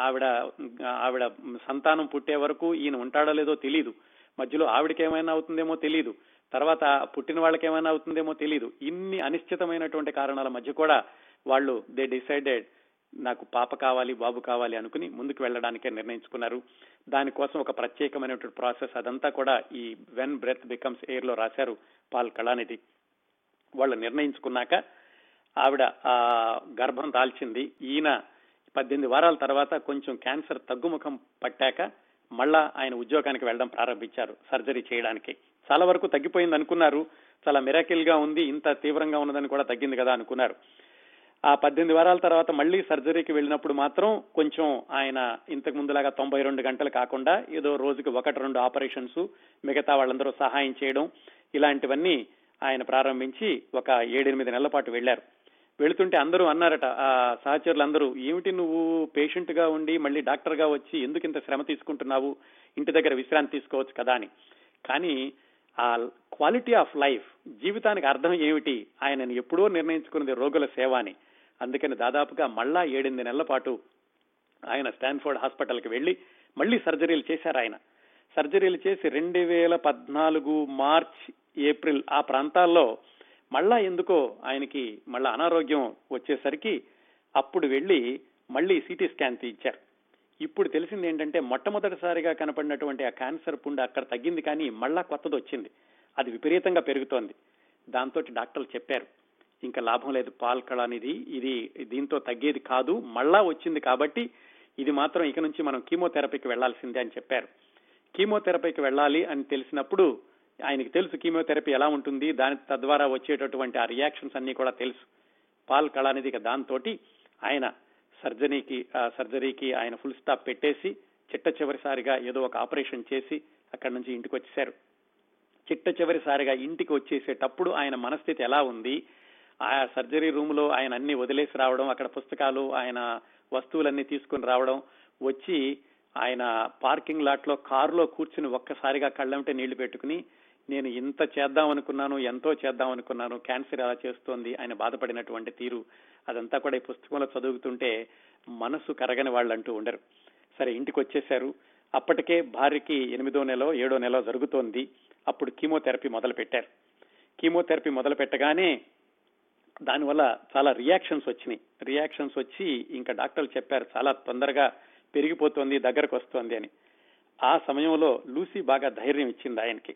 ఆవిడ ఆవిడ సంతానం పుట్టే వరకు ఈయన ఉంటాడో లేదో తెలియదు మధ్యలో ఆవిడకి ఏమైనా అవుతుందేమో తెలియదు తర్వాత పుట్టిన వాళ్ళకి ఏమైనా అవుతుందేమో తెలియదు ఇన్ని అనిశ్చితమైనటువంటి కారణాల మధ్య కూడా వాళ్ళు దే డిసైడెడ్ నాకు పాప కావాలి బాబు కావాలి అనుకుని ముందుకు వెళ్ళడానికే నిర్ణయించుకున్నారు. దానికోసం ఒక ప్రత్యేకమైనటువంటి ప్రాసెస్ అదంతా కూడా ఈ వెన్ బ్రెత్ బికమ్స్ ఎయిర్లో రాశారు పాల్ కళానిధి. వాళ్ళు నిర్ణయించుకున్నాక ఆవిడ ఆ గర్భం దాల్చింది ఈయన పద్దెనిమిది వారాల తర్వాత కొంచెం క్యాన్సర్ తగ్గుముఖం పట్టాక మళ్ళా ఆయన ఉద్యోగానికి వెళ్ళడం ప్రారంభించారు సర్జరీ చేయడానికి. చాలా వరకు తగ్గిపోయింది అనుకున్నారు చాలా మిరాకిల్గా ఉంది ఇంత తీవ్రంగా ఉన్నదని కూడా తగ్గింది కదా అనుకున్నారు. ఆ పద్దెనిమిది వారాల తర్వాత మళ్ళీ సర్జరీకి వెళ్ళినప్పుడు మాత్రం కొంచెం ఆయన ఇంతకు ముందులాగా తొంభై రెండు గంటలు కాకుండా ఏదో రోజుకి ఒకటి రెండు ఆపరేషన్స్ మిగతా వాళ్ళందరూ సహాయం చేయడం ఇలాంటివన్నీ ఆయన ప్రారంభించి ఒక ఏడెనిమిది నెలల పాటు వెళ్ళారు వెళుతుంటే అందరూ అన్నారట ఆ సహచరులందరూ ఏమిటి నువ్వు పేషెంట్గా ఉండి మళ్ళీ డాక్టర్గా వచ్చి ఎందుకు ఇంత శ్రమ తీసుకుంటున్నావు? ఇంటి దగ్గర విశ్రాంతి తీసుకోవచ్చు కదా అని. కానీ ఆ క్వాలిటీ ఆఫ్ లైఫ్ జీవితానికి అర్థం ఏమిటి? ఆయనను ఎప్పుడో నిర్ణయించుకున్నది రోగుల సేవ అని. అందుకని దాదాపుగా మళ్ళా ఏడెనిమిది నెలల పాటు ఆయన స్టాన్ఫోర్డ్ హాస్పిటల్కి వెళ్ళి మళ్ళీ సర్జరీలు చేశారు ఆయన. సర్జరీలు చేసి రెండు వేల పద్నాలుగు మార్చ్ ఏప్రిల్ ఆ ప్రాంతాల్లో మళ్ళా ఎందుకో ఆయనకి మళ్ళా అనారోగ్యం వచ్చేసరికి అప్పుడు వెళ్ళి మళ్ళీ సిటీ స్కాన్ తీయించారు. ఇప్పుడు తెలిసింది ఏంటంటే మొట్టమొదటిసారిగా కనపడినటువంటి ఆ క్యాన్సర్ పుండు అక్కడ తగ్గింది కానీ మళ్ళా కొత్తది వచ్చింది అది విపరీతంగా పెరుగుతోంది. దాంతో డాక్టర్లు చెప్పారు. ఇంకా లాభం లేదు. పాల్కళ అనేది ఇది దీంతో తగ్గేది కాదు. మళ్ళా వచ్చింది కాబట్టి ఇది మాత్రం ఇక నుంచి మనం కీమోథెరపీకి వెళ్ళాల్సిందే అని చెప్పారు. కీమోథెరపీకి వెళ్ళాలి అని తెలిసినప్పుడు ఆయనకి తెలుసు కీమోథెరపీ ఎలా ఉంటుంది. దాని తద్వారా వచ్చేటటువంటి ఆ రియాక్షన్స్ అన్ని కూడా తెలుసు. పాల్ కళ అనేది ఇక దాంతో ఆయన సర్జరీకి సర్జరీకి ఆయన ఫుల్ స్టాప్ పెట్టేసి చిట్ట చివరిసారిగా ఏదో ఒక ఆపరేషన్ చేసి అక్కడి నుంచి ఇంటికి వచ్చేశారు. చిట్ట చివరిసారిగా ఇంటికి వచ్చేసేటప్పుడు ఆయన మనస్థితి ఎలా ఉంది? ఆ సర్జరీ రూమ్లో ఆయన అన్ని వదిలేసి రావడం అక్కడ పుస్తకాలు ఆయన వస్తువులన్నీ తీసుకుని రావడం వచ్చి ఆయన పార్కింగ్ లాట్లో కారులో కూర్చుని ఒక్కసారిగా కళ్ళంటే నీళ్ళు పెట్టుకుని నేను ఇంత చేద్దాం అనుకున్నాను ఎంతో చేద్దాం అనుకున్నాను క్యాన్సర్ ఎలా చేస్తోంది? ఆయన బాధపడినటువంటి తీరు. అదంతా కూడా ఈ పుస్తకంలో చదువుతుంటే మనసు కరగని వాళ్ళు అంటూ ఉండరు. సరే ఇంటికి వచ్చేశారు అప్పటికే భార్యకి ఎనిమిదో నెల ఏడో నెల జరుగుతోంది. అప్పుడు కీమోథెరపీ మొదలు పెట్టారు కీమోథెరపీ మొదలు పెట్టగానే దానివల్ల చాలా రియాక్షన్స్ వచ్చినాయి. రియాక్షన్స్ వచ్చి ఇంకా డాక్టర్లు చెప్పారు చాలా తొందరగా పెరిగిపోతోంది దగ్గరకు వస్తోంది అని. ఆ సమయంలో లూసీ బాగా ధైర్యం ఇచ్చింది ఆయనకి.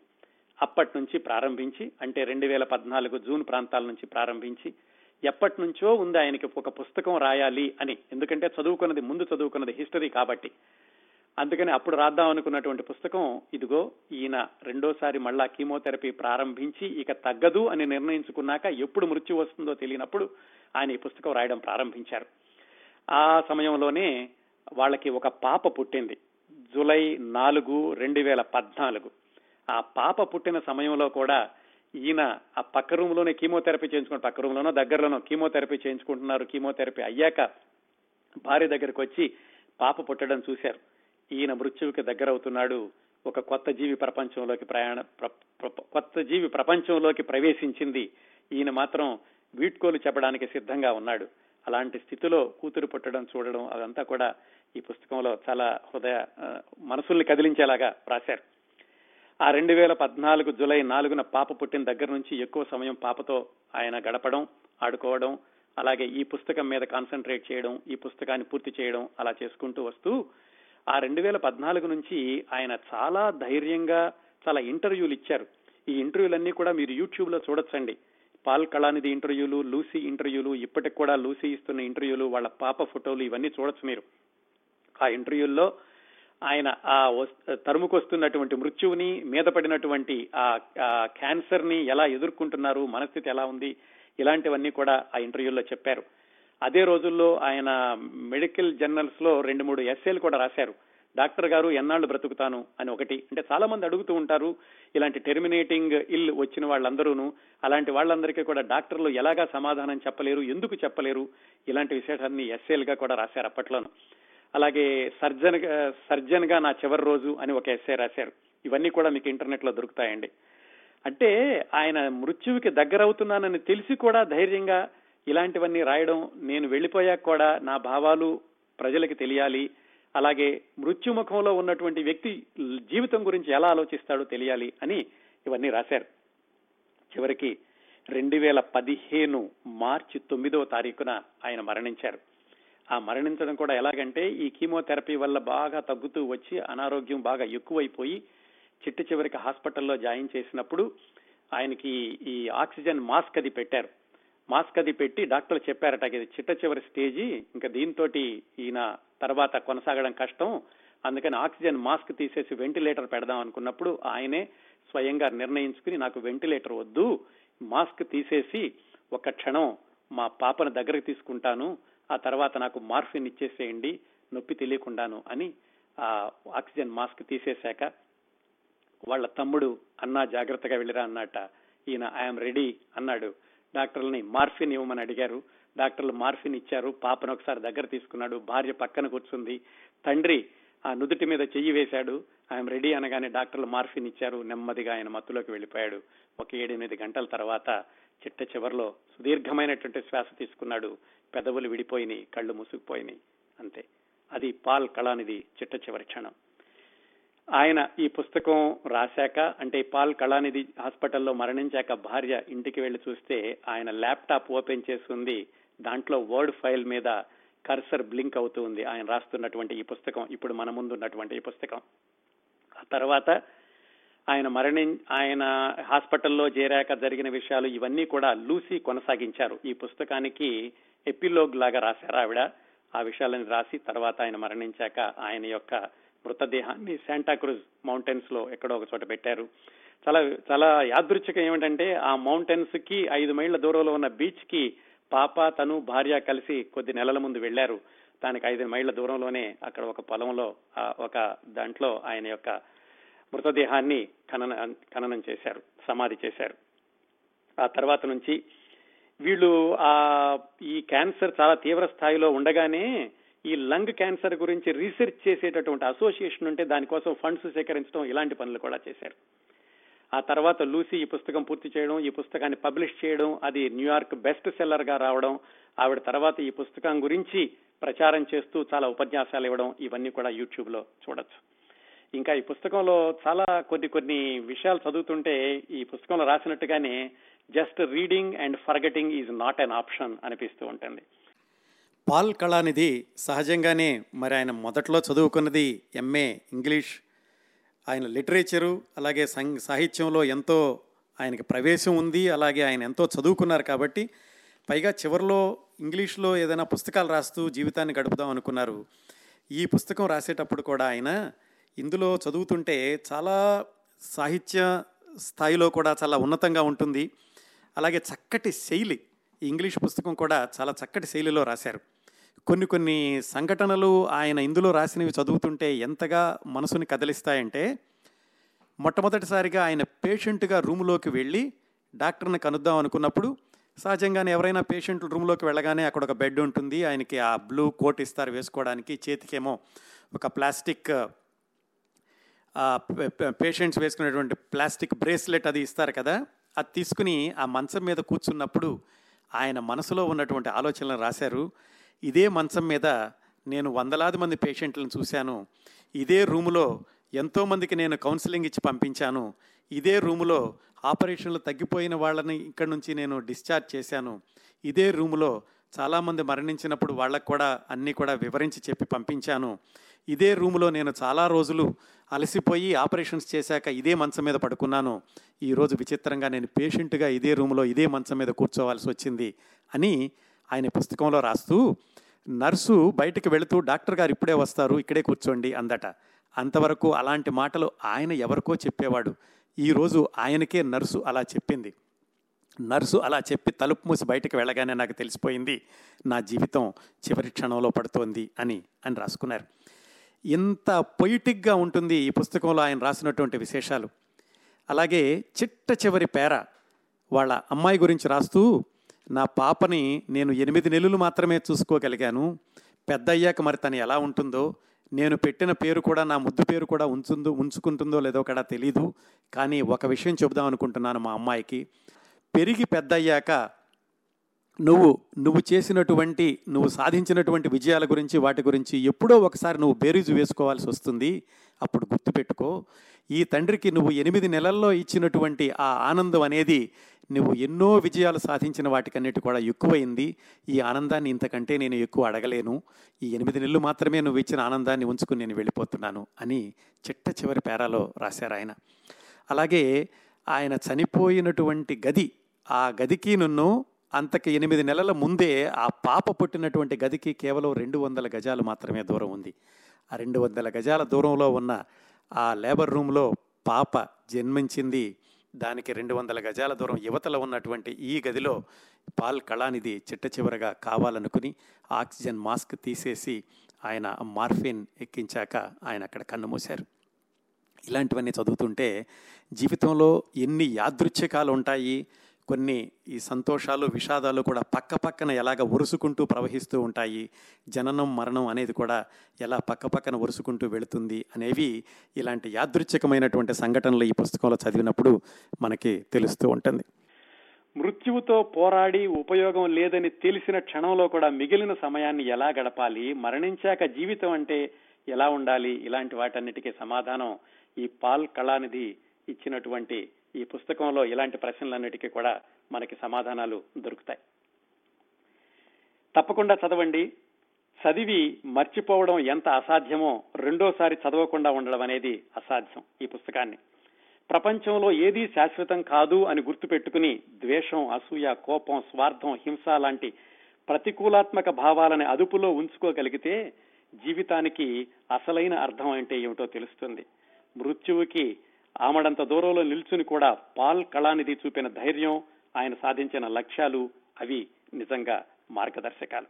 అప్పటి నుంచి ప్రారంభించి అంటే రెండు వేల పద్నాలుగు జూన్ ప్రాంతాల నుంచి ప్రారంభించి ఎప్పటి నుంచో ఉంది ఆయనకి ఒక పుస్తకం రాయాలి అని. ఎందుకంటే చదువుకున్నది ముందు చదువుకున్నది హిస్టరీ కాబట్టి. అందుకని అప్పుడు రాద్దాం అనుకున్నటువంటి పుస్తకం ఇదిగో ఈయన రెండోసారి మళ్ళా కీమోథెరపీ ప్రారంభించి ఇక తగ్గదు అని నిర్ణయించుకున్నాక ఎప్పుడు మృత్యు వస్తుందో తెలియనప్పుడు ఆయన ఈ పుస్తకం రాయడం ప్రారంభించారు. ఆ సమయంలోనే వాళ్ళకి ఒక పాప పుట్టింది. జూలై నాలుగు రెండు వేల పద్నాలుగు. ఆ పాప పుట్టిన సమయంలో కూడా ఈయన ఆ పక్క రూమ్లోనే కీమోథెరపీ చేయించుకుంటారు పక్క రూమ్లోనో దగ్గరలోనో కీమోథెరపీ చేయించుకుంటున్నారు. కీమోథెరపీ అయ్యాక భార్య దగ్గరికి వచ్చి పాప పుట్టడం చూశారు. ఈయన మృత్యువుకి దగ్గరవుతున్నాడు. ఒక కొత్త జీవి ప్రపంచంలోకి ప్రయాణ కొత్త జీవి ప్రపంచంలోకి ప్రవేశించింది. ఈయన మాత్రం వీడ్కోలు చెప్పడానికి సిద్ధంగా ఉన్నాడు. అలాంటి స్థితిలో కూతురు పుట్టడం చూడడం అదంతా కూడా ఈ పుస్తకంలో చాలా హృదయ మనసుల్ని కదిలించేలాగా రాశారు. ఆ రెండు వేల పద్నాలుగు జులై నాలుగున పాప పుట్టిన దగ్గర నుంచి ఎక్కువ సమయం పాపతో ఆయన గడపడం ఆడుకోవడం అలాగే ఈ పుస్తకం మీద కాన్సన్ట్రేట్ చేయడం ఈ పుస్తకాన్ని పూర్తి చేయడం అలా చేసుకుంటూ వస్తూ ఆ రెండు వేల పద్నాలుగు నుంచి ఆయన చాలా ధైర్యంగా చాలా ఇంటర్వ్యూలు ఇచ్చారు. ఈ ఇంటర్వ్యూలన్నీ కూడా మీరు యూట్యూబ్లో చూడొచ్చండి. పాల్ కళానిధి ఇంటర్వ్యూలు లూసీ ఇంటర్వ్యూలు ఇప్పటికి కూడా లూసీ ఇస్తున్న ఇంటర్వ్యూలు వాళ్ళ పాప ఫోటోలు ఇవన్నీ చూడొచ్చు మీరు. ఆ ఇంటర్వ్యూల్లో ఆయన ఆ తరుముకొస్తున్నటువంటి మృత్యువుని మీద పడినటువంటి ఆ క్యాన్సర్ని ఎలా ఎదుర్కొంటున్నారు మనస్థితి ఎలా ఉంది ఇలాంటివన్నీ కూడా ఆ ఇంటర్వ్యూల్లో చెప్పారు. అదే రోజుల్లో ఆయన మెడికల్ జర్నల్స్లో రెండు మూడు ఎస్ఏలు కూడా రాశారు. డాక్టర్ గారు ఎన్నాళ్ళు బ్రతుకుతాను అని ఒకటి. అంటే చాలా మంది అడుగుతూ ఉంటారు ఇలాంటి టెర్మినేటింగ్ ఇల్ వచ్చిన వాళ్ళందరూను అలాంటి వాళ్ళందరికీ కూడా డాక్టర్లు ఎలాగా సమాధానం చెప్పలేరు ఎందుకు చెప్పలేరు? ఇలాంటి విశేషాన్ని ఎస్ఏలుగా కూడా రాశారు అప్పట్లోను. అలాగే సర్జన్ సర్జన్గా నా చివరి రోజు అని ఒక ఎస్ఏ రాశారు. ఇవన్నీ కూడా మీకు ఇంటర్నెట్లో దొరుకుతాయండి. అంటే ఆయన మృత్యువుకి దగ్గరవుతున్నానని తెలిసి కూడా ధైర్యంగా ఇలాంటివన్నీ రాయడం నేను వెళ్ళిపోయాక కూడా నా భావాలు ప్రజలకి తెలియాలి. అలాగే మృత్యుముఖంలో ఉన్నటువంటి వ్యక్తి జీవితం గురించి ఎలా ఆలోచిస్తాడో తెలియాలి అని ఇవన్నీ రాశారు. చివరికి రెండు వేల పదిహేను మార్చి తొమ్మిదో తారీఖున ఆయన మరణించారు. ఆ మరణించడం కూడా ఎలాగంటే ఈ కీమోథెరపీ వల్ల బాగా తగ్గుతూ వచ్చి అనారోగ్యం బాగా ఎక్కువైపోయి చిట్టు చివరికి హాస్పిటల్లో జాయిన్ చేసినప్పుడు ఆయనకి ఈ ఆక్సిజన్ మాస్క్ అది పెట్టారు. మాస్క్ అది పెట్టి డాక్టర్లు చెప్పారట ఇది చిట్ట చివరి స్టేజీ ఇంకా దీంతో ఈయన తర్వాత కొనసాగడం కష్టం. అందుకని ఆక్సిజన్ మాస్క్ తీసేసి వెంటిలేటర్ పెడదాం అనుకున్నప్పుడు ఆయనే స్వయంగా నిర్ణయించుకుని నాకు వెంటిలేటర్ వద్దు మాస్క్ తీసేసి ఒక క్షణం మా పాపను దగ్గరకు తీసుకుంటాను ఆ తర్వాత నాకు మార్ఫిన్ ఇచ్చేసేయండి నొప్పి తెలియకుండాను అని ఆ ఆక్సిజన్ మాస్క్ తీసేశాక వాళ్ళ తమ్ముడు అన్నా జాగ్రత్తగా వెళ్ళిరా అన్నట. ఈయన ఐఎమ్ రెడీ అన్నాడు. డాక్టర్లని మార్ఫిన్ ఇవ్వమని అడిగారు. డాక్టర్లు మార్ఫిన్ ఇచ్చారు. పాపను ఒకసారి దగ్గర తీసుకున్నాడు. భార్య పక్కన కూర్చుంది. తండ్రి ఆ నుదుటి మీద చెయ్యి వేశాడు. ఆయన రెడీ అనగానే డాక్టర్లు మార్ఫిన్ ఇచ్చారు. నెమ్మదిగా ఆయన మత్తులోకి వెళ్ళిపోయాడు. ఒక ఏడెనిమిది గంటల తర్వాత చిట్ట చివరిలో సుదీర్ఘమైనటువంటి శ్వాస తీసుకున్నాడు. పెదవులు విడిపోయినాయి. కళ్ళు మూసుకుపోయినాయి. అంతే. అది పాల్ కళానిది చిట్ట చివరి క్షణం. ఆయన ఈ పుస్తకం రాశాక అంటే పాల్ కళానిధి హాస్పిటల్లో మరణించాక భార్య ఇంటికి వెళ్ళి చూస్తే ఆయన ల్యాప్టాప్ ఓపెన్ చేస్తుంది. దాంట్లో వర్డ్ ఫైల్ మీద కర్సర్ బ్లింక్ అవుతూ ఉంది. ఆయన రాస్తున్నటువంటి ఈ పుస్తకం ఇప్పుడు మన ముందు ఉన్నటువంటి ఈ పుస్తకం. ఆ తర్వాత ఆయన మరణి ఆయన హాస్పిటల్లో చేరాక జరిగిన విషయాలు ఇవన్నీ కూడా లూసీ కొనసాగించారు. ఈ పుస్తకానికి ఎపిలోగ్ లాగా రాశారు ఆవిడ. ఆ విషయాలను రాసి తర్వాత ఆయన మరణించాక ఆయన యొక్క మృతదేహాన్ని శాంటాక్రూజ్ మౌంటైన్స్లో ఎక్కడో ఒక చోట పెట్టారు. చాలా చాలా యాదృచ్ఛికం ఏమిటంటే ఆ మౌంటైన్స్కి ఐదు మైళ్ళ దూరంలో ఉన్న బీచ్కి పాప తను భార్య కలిసి కొద్ది నెలల ముందు వెళ్ళారు దానికి ఐదు మైళ్ళ దూరంలోనే అక్కడ ఒక పొలంలో ఒక దాంట్లో ఆయన యొక్క మృతదేహాన్ని ఖనన ఖననం చేశారు సమాధి చేశారు. ఆ తర్వాత నుంచి వీళ్ళు ఆ ఈ క్యాన్సర్ చాలా తీవ్ర స్థాయిలో ఉండగానే ఈ లంగ్ క్యాన్సర్ గురించి రీసెర్చ్ చేసేటటువంటి అసోసియేషన్ ఉంటే దానికోసం ఫండ్స్ సేకరించడం ఇలాంటి పనులు కూడా చేశారు. ఆ తర్వాత లూసీ ఈ పుస్తకం పూర్తి చేయడం ఈ పుస్తకాన్ని పబ్లిష్ చేయడం అది న్యూయార్క్ బెస్ట్ సెల్లర్గా రావడం ఆవిడ తర్వాత ఈ పుస్తకం గురించి ప్రచారం చేస్తూ చాలా ఉపన్యాసాలు ఇవ్వడం ఇవన్నీ కూడా యూట్యూబ్లో చూడొచ్చు. ఇంకా ఈ పుస్తకంలో చాలా కొన్ని కొన్ని విషయాలు చదువుతుంటే ఈ పుస్తకంలో రాసినట్టుగానే just reading and forgetting is not an option అనిపిస్తూ ఉంటుంది. పాల్ కళానిధి సహజంగానే మరి ఆయన మొదట్లో చదువుకున్నది ఎంఏ ఇంగ్లీష్ ఆయన లిటరేచరు అలాగే సాహిత్యంలో ఎంతో ఆయనకి ప్రవేశం ఉంది అలాగే ఆయన ఎంతో చదువుకున్నారు కాబట్టి పైగా చివరిలో ఇంగ్లీష్లో ఏదైనా పుస్తకాలు రాస్తూ జీవితాన్ని గడుపుదాం అనుకున్నారు. ఈ పుస్తకం రాసేటప్పుడు కూడా ఆయన ఇందులో చదువుతుంటే చాలా సాహిత్య స్థాయిలో కూడా చాలా ఉన్నతంగా ఉంటుంది. అలాగే చక్కటి శైలి ఇంగ్లీష్ పుస్తకం కూడా చాలా చక్కటి శైలిలో రాశారు. కొన్ని కొన్ని సంఘటనలు ఆయన ఇందులో రాసినవి చదువుతుంటే ఎంతగా మనసుని కదిలిస్తాయంటే మొట్టమొదటిసారిగా ఆయన పేషెంట్గా రూమ్లోకి వెళ్ళి డాక్టర్ని కనుద్దాం అనుకున్నప్పుడు సహజంగానే ఎవరైనా పేషెంట్ రూమ్లోకి వెళ్ళగానే అక్కడ ఒక బెడ్ ఉంటుంది ఆయనకి ఆ బ్లూ కోట్ ఇస్తారు వేసుకోవడానికి చేతికేమో ఒక ప్లాస్టిక్ పేషెంట్స్ వేసుకునేటువంటి ప్లాస్టిక్ బ్రేస్లెట్ అది ఇస్తారు కదా అది తీసుకుని ఆ మంచం మీద కూర్చున్నప్పుడు ఆయన మనసులో ఉన్నటువంటి ఆలోచనలు రాశారు. ఇదే మంచం మీద నేను వందలాది మంది పేషెంట్లను చూశాను. ఇదే రూములో ఎంతోమందికి నేను కౌన్సిలింగ్ ఇచ్చి పంపించాను. ఇదే రూములో ఆపరేషన్లు తగ్గిపోయిన వాళ్ళని ఇక్కడ నుంచి నేను డిశ్చార్జ్ చేశాను. ఇదే రూములో చాలామంది మరణించినప్పుడు వాళ్ళకు కూడా అన్నీ కూడా వివరించి చెప్పి పంపించాను. ఇదే రూములో నేను చాలా రోజులు అలసిపోయి ఆపరేషన్స్ చేశాక ఇదే మంచం మీద పడుకున్నాను. ఈరోజు విచిత్రంగా నేను పేషెంట్గా ఇదే రూములో ఇదే మంచం మీద కూర్చోవాల్సి వచ్చింది అని ఆయన పుస్తకంలో రాస్తూ నర్సు బయటకు వెళుతూ డాక్టర్ గారు ఇప్పుడే వస్తారు ఇక్కడే కూర్చోండి అందట. అంతవరకు అలాంటి మాటలు ఆయన ఎవరికో చెప్పేవాడు. ఈరోజు ఆయనకే నర్సు అలా చెప్పింది. నర్సు అలా చెప్పి తలుపు మూసి బయటకు వెళ్ళగానే నాకు తెలిసిపోయింది నా జీవితం చివరి క్షణంలో పడుతోంది అని అని రాసుకున్నారు. ఇంత పొయిటిక్గా ఉంటుంది ఈ పుస్తకంలో ఆయన రాసినటువంటి విశేషాలు. అలాగే చిట్ట చివరి పేర వాళ్ళ అమ్మాయి గురించి రాస్తూ నా పాపని నేను ఎనిమిది నెలలు మాత్రమే చూసుకోగలిగాను. పెద్ద అయ్యాక మరి తను ఎలా ఉంటుందో నేను పెట్టిన పేరు కూడా నా ముద్దు పేరు కూడా ఉంచుందో ఉంచుకుంటుందో లేదో కూడా తెలీదు. కానీ ఒక విషయం చెబుదాం అనుకుంటున్నాను మా అమ్మాయికి. పెరిగి పెద్ద అయ్యాక నువ్వు నువ్వు చేసినటువంటి నువ్వు సాధించినటువంటి విజయాల గురించి వాటి గురించి ఎప్పుడో ఒకసారి నువ్వు బేరీజు వేసుకోవాల్సి వస్తుంది. అప్పుడు గుర్తుపెట్టుకో. ఈ తండ్రికి నువ్వు ఎనిమిది నెలల్లో ఇచ్చినటువంటి ఆ ఆనందం అనేది నువ్వు ఎన్నో విజయాలు సాధించిన వాటికన్నిటి కూడా ఎక్కువైంది. ఈ ఆనందాన్ని ఇంతకంటే నేను ఎక్కువ అడగలేను. ఈ ఎనిమిది నెలలు మాత్రమే నువ్వు ఇచ్చిన ఆనందాన్ని ఉంచుకుని నేను వెళ్ళిపోతున్నాను అని చిట్ట చివరి పేరాలో రాశారు ఆయన. అలాగే ఆయన చనిపోయినటువంటి గది ఆ గదికి నన్ను అంతకి ఎనిమిది నెలల ముందే ఆ పాప పుట్టినటువంటి గదికి కేవలం రెండు వందల గజాలు మాత్రమే దూరం ఉంది. ఆ రెండు వందల గజాల దూరంలో ఉన్న ఆ లేబర్ రూమ్లో పాప జన్మించింది దానికి రెండు వందల గజాల దూరం యువతలో ఉన్నటువంటి ఈ గదిలో పాల్ కళానిధి చిట్ట చివరగా కావాలనుకుని ఆక్సిజన్ మాస్క్ తీసేసి ఆయన మార్ఫిన్ ఎక్కించాక ఆయన అక్కడ కన్నుమూశారు ఇలాంటివన్నీ చదువుతుంటే జీవితంలో ఎన్ని యాదృచ్ఛికాలు ఉంటాయి? కొన్ని ఈ సంతోషాలు విషాదాలు కూడా పక్క పక్కన ఎలాగ ఒరుసుకుంటూ ప్రవహిస్తూ ఉంటాయి. జననం మరణం అనేది కూడా ఎలా పక్క పక్కన ఒరుసుకుంటూ వెళుతుంది అనేవి ఇలాంటి యాదృచ్ఛికమైనటువంటి సంఘటనలు ఈ పుస్తకంలో చదివినప్పుడు మనకి తెలుస్తూ ఉంటుంది. మృత్యువుతో పోరాడి ఉపయోగం లేదని తెలిసిన క్షణంలో కూడా మిగిలిన సమయాన్ని ఎలా గడపాలి? మరణించాక జీవితం అంటే ఎలా ఉండాలి? ఇలాంటి వాటన్నిటికీ సమాధానం ఈ పాల్ కళానిధి ఇచ్చినటువంటి ఈ పుస్తకంలో ఇలాంటి ప్రశ్నలన్నిటికీ కూడా మనకి సమాధానాలు దొరుకుతాయి. తప్పకుండా చదవండి. చదివి మర్చిపోవడం ఎంత అసాధ్యమో రెండోసారి చదవకుండా ఉండడం అనేది అసాధ్యం ఈ పుస్తకాన్ని. ప్రపంచంలో ఏదీ శాశ్వతం కాదు అని గుర్తుపెట్టుకుని ద్వేషం అసూయ కోపం స్వార్థం హింస లాంటి ప్రతికూలాత్మక భావాలని అదుపులో ఉంచుకోగలిగితే జీవితానికి అసలైన అర్థం అంటే ఏమిటో తెలుస్తుంది. మృత్యువుకి ఆమడంత దూరంలో నిల్చుని కూడా పాల్ కళానిధి చూపిన ధైర్యం ఆయన సాధించిన లక్ష్యాలు అవి నిజంగా మార్గదర్శకాలు.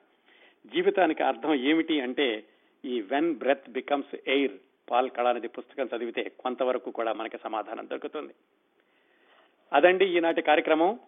జీవితానికి అర్థం ఏమిటి అంటే ఈ when breath becomes air Paul Kalanithi పుస్తకం చదివితే కొంతవరకు కూడా మనకి సమాధానం దొరుకుతుంది. అదండి ఈనాటి కార్యక్రమం.